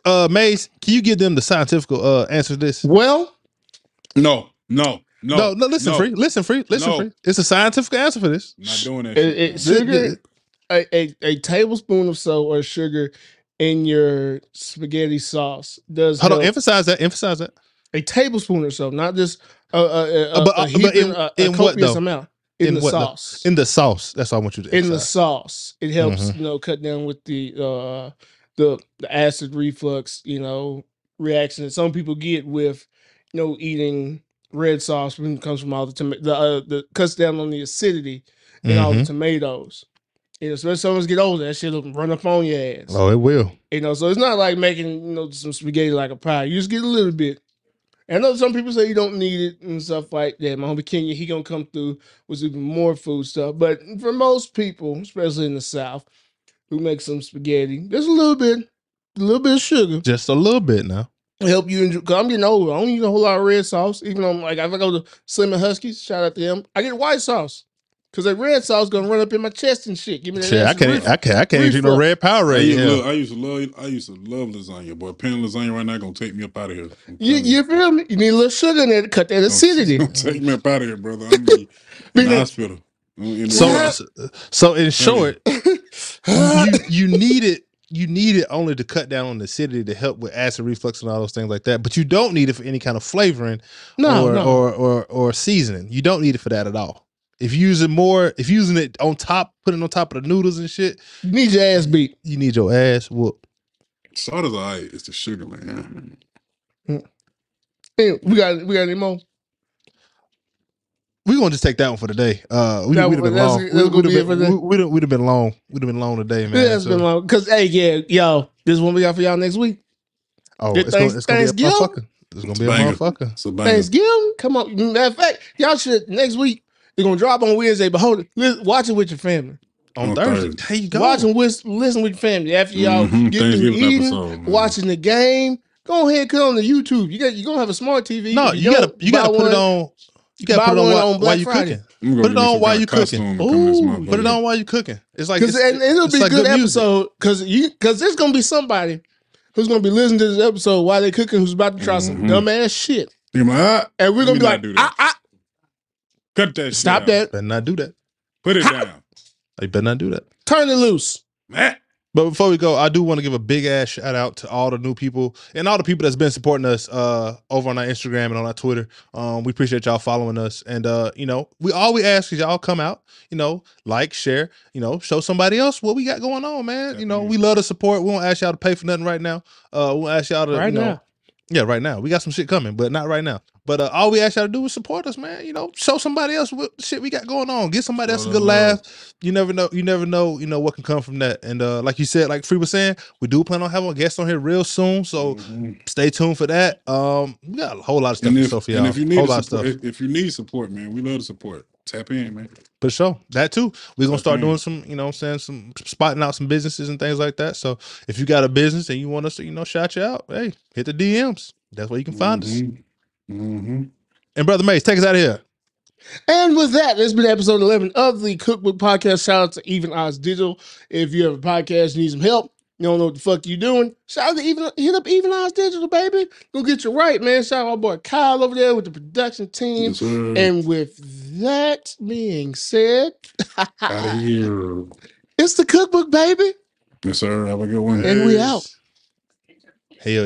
Uh, Mace, can you give them the scientific uh answer to this? Well, No, no, no, No, no, listen, no. free, listen, free, listen, No. free. It's a scientific answer for this. I'm Not doing that. it, it, sugar, th- a, a, a tablespoon of salt or sugar in your spaghetti sauce does Hold on, help emphasize that. Emphasize that. a tablespoon or so, not just a, a, a, a, but- a uh, but in- a, a in what, copious though? amount in, In the what, sauce. In the sauce. That's all I want you to in the sauce. It helps, Mhm. you know, cut down with the uh the the acid reflux, you know, reaction that some people get with, you know, eating red sauce when it comes from all the tomato the uh, the cuts down on the acidity in all the Mhm. tomatoes. You know, especially someone's get older, that shit'll run up on your ass. Oh, it will. You know, so it's not like making, you know, some spaghetti like a pie. You just get a little bit. I know some people say you don't need it and stuff like that. My homie Kenya, he gonna come through with even more food stuff. But for most people, especially in the South, who make some spaghetti, there's a little bit, a little bit of sugar. Just a little bit now. to Help you enjoy. Cause I'm getting older. I don't eat a whole lot of red sauce. Even though, I'm like, if I go to Slim and Husky's, shout out to them, I get white sauce. Cause that red sauce gonna run up in my chest and shit. Give me that. Shit, I acid can't. reflux. I can't. I can't drink no reflux. red Powerade. I used, to Yeah. love, I used to love. I used to love lasagna, boy. Pan lasagna right now gonna take me up out of here. You, you feel me? You need a little sugar in there to cut that Gonna- acidity. gonna take me up out of here, brother. I'm in the, in the hospital. In the So, hospital. so in short, you you need it. You need it only to cut down on the acidity to help with acid reflux and all those things like that. But you don't need it for any kind of flavoring no, or, no. or or or seasoning. You don't need it for that at all. If you use it more, if you're using it on top, put it on top of the noodles and shit, you need your ass beat. you need your ass whoop. Salt is alright. It's the sugar, man. Hey, we got we got any more? We're gonna just take that one for today. Uh, we That would have one- been that's- long. that's We gonna would be it have for been. the- We would have. We'd have been long. We'd have been long today, man. yeah, it's So- been long. Cause hey, yeah, yo, this one we got for y'all next week. Oh, Good it's gonna, thanks- it's gonna be a Thanksgiving? motherfucker. It's gonna be a banger. motherfucker. It's a banger. Thanksgiving, come on. Matter of fact, y'all should next week. It's gonna drop on Wednesday, but hold it. Listen, watch it with your family. On, On Thursday. Thursday. There you go. Watch and whis- listen with your family after y'all Mhm, get through Thanksgiving eating, episode, watching the game. Go ahead, cut on the YouTube. You got you gonna have a smart TV. No, If you gotta you gotta put one. it on. You gotta put it on one while, on while you Friday. cooking. Put it on while you of cooking. to come this Ooh. Put it on while you cooking. It's like it's, and it'll it's be like good good episode. Because you because there's gonna be somebody who's gonna be listening to this episode while they cooking who's about to try some Mhm. dumbass shit, You're like, ah, and we're gonna be me like, not do that. ah, ah, cut that shit stop out. that, Better not do that. Put it down. You better not do that. turn it loose. Man. But before we go, I do want to give a big ass shout out to all the new people and all the people that's been supporting us uh, over on our Instagram and on our Twitter. Um, we appreciate y'all following us, and uh, you know, we all we ask is y'all come out, you know, like, share, you know, show somebody else what we got going on, man. You know, we love the support. We won't ask y'all to pay for nothing right now. Uh, we'll ask y'all to Right you know, now. Yeah, right now. We got some shit coming, but not right now. But uh, all we ask y'all to do is support us, man. You know, show somebody else what shit we got going on. Give somebody else a good laugh. You never know. You never know. You know what can come from that. And uh, like you said, like Free was saying, we do plan on having a guest on here real soon. So Mhm. stay tuned for that. Um, we got a whole lot of stuff And if, and y'all. if you whole need lot support, stuff. if, if you need support, man, we love the support. Tap in, man. For sure. That too. We're gonna Tap start in. doing some, you know what I'm saying, some spotting out some businesses and things like that. So if you got a business and you want us to, you know, shout you out, hey, hit the DMs. That's where you can find us. Mm-hmm. And Brother Mace, take us out of here. And with that, this has been episode 11 of the Cookbook Podcast. Shout out to Even Odds Digital. If you have a podcast, need some help, you don't know what the fuck you doing, shout out to Even, hit up Even Odds Digital, baby. Go get you right, man. Shout out my boy Kyle over there with the production team. Yes, sir. And with that being said, Out of here. it's the cookbook, baby. Yes, sir. Have a good one. And we out. Hell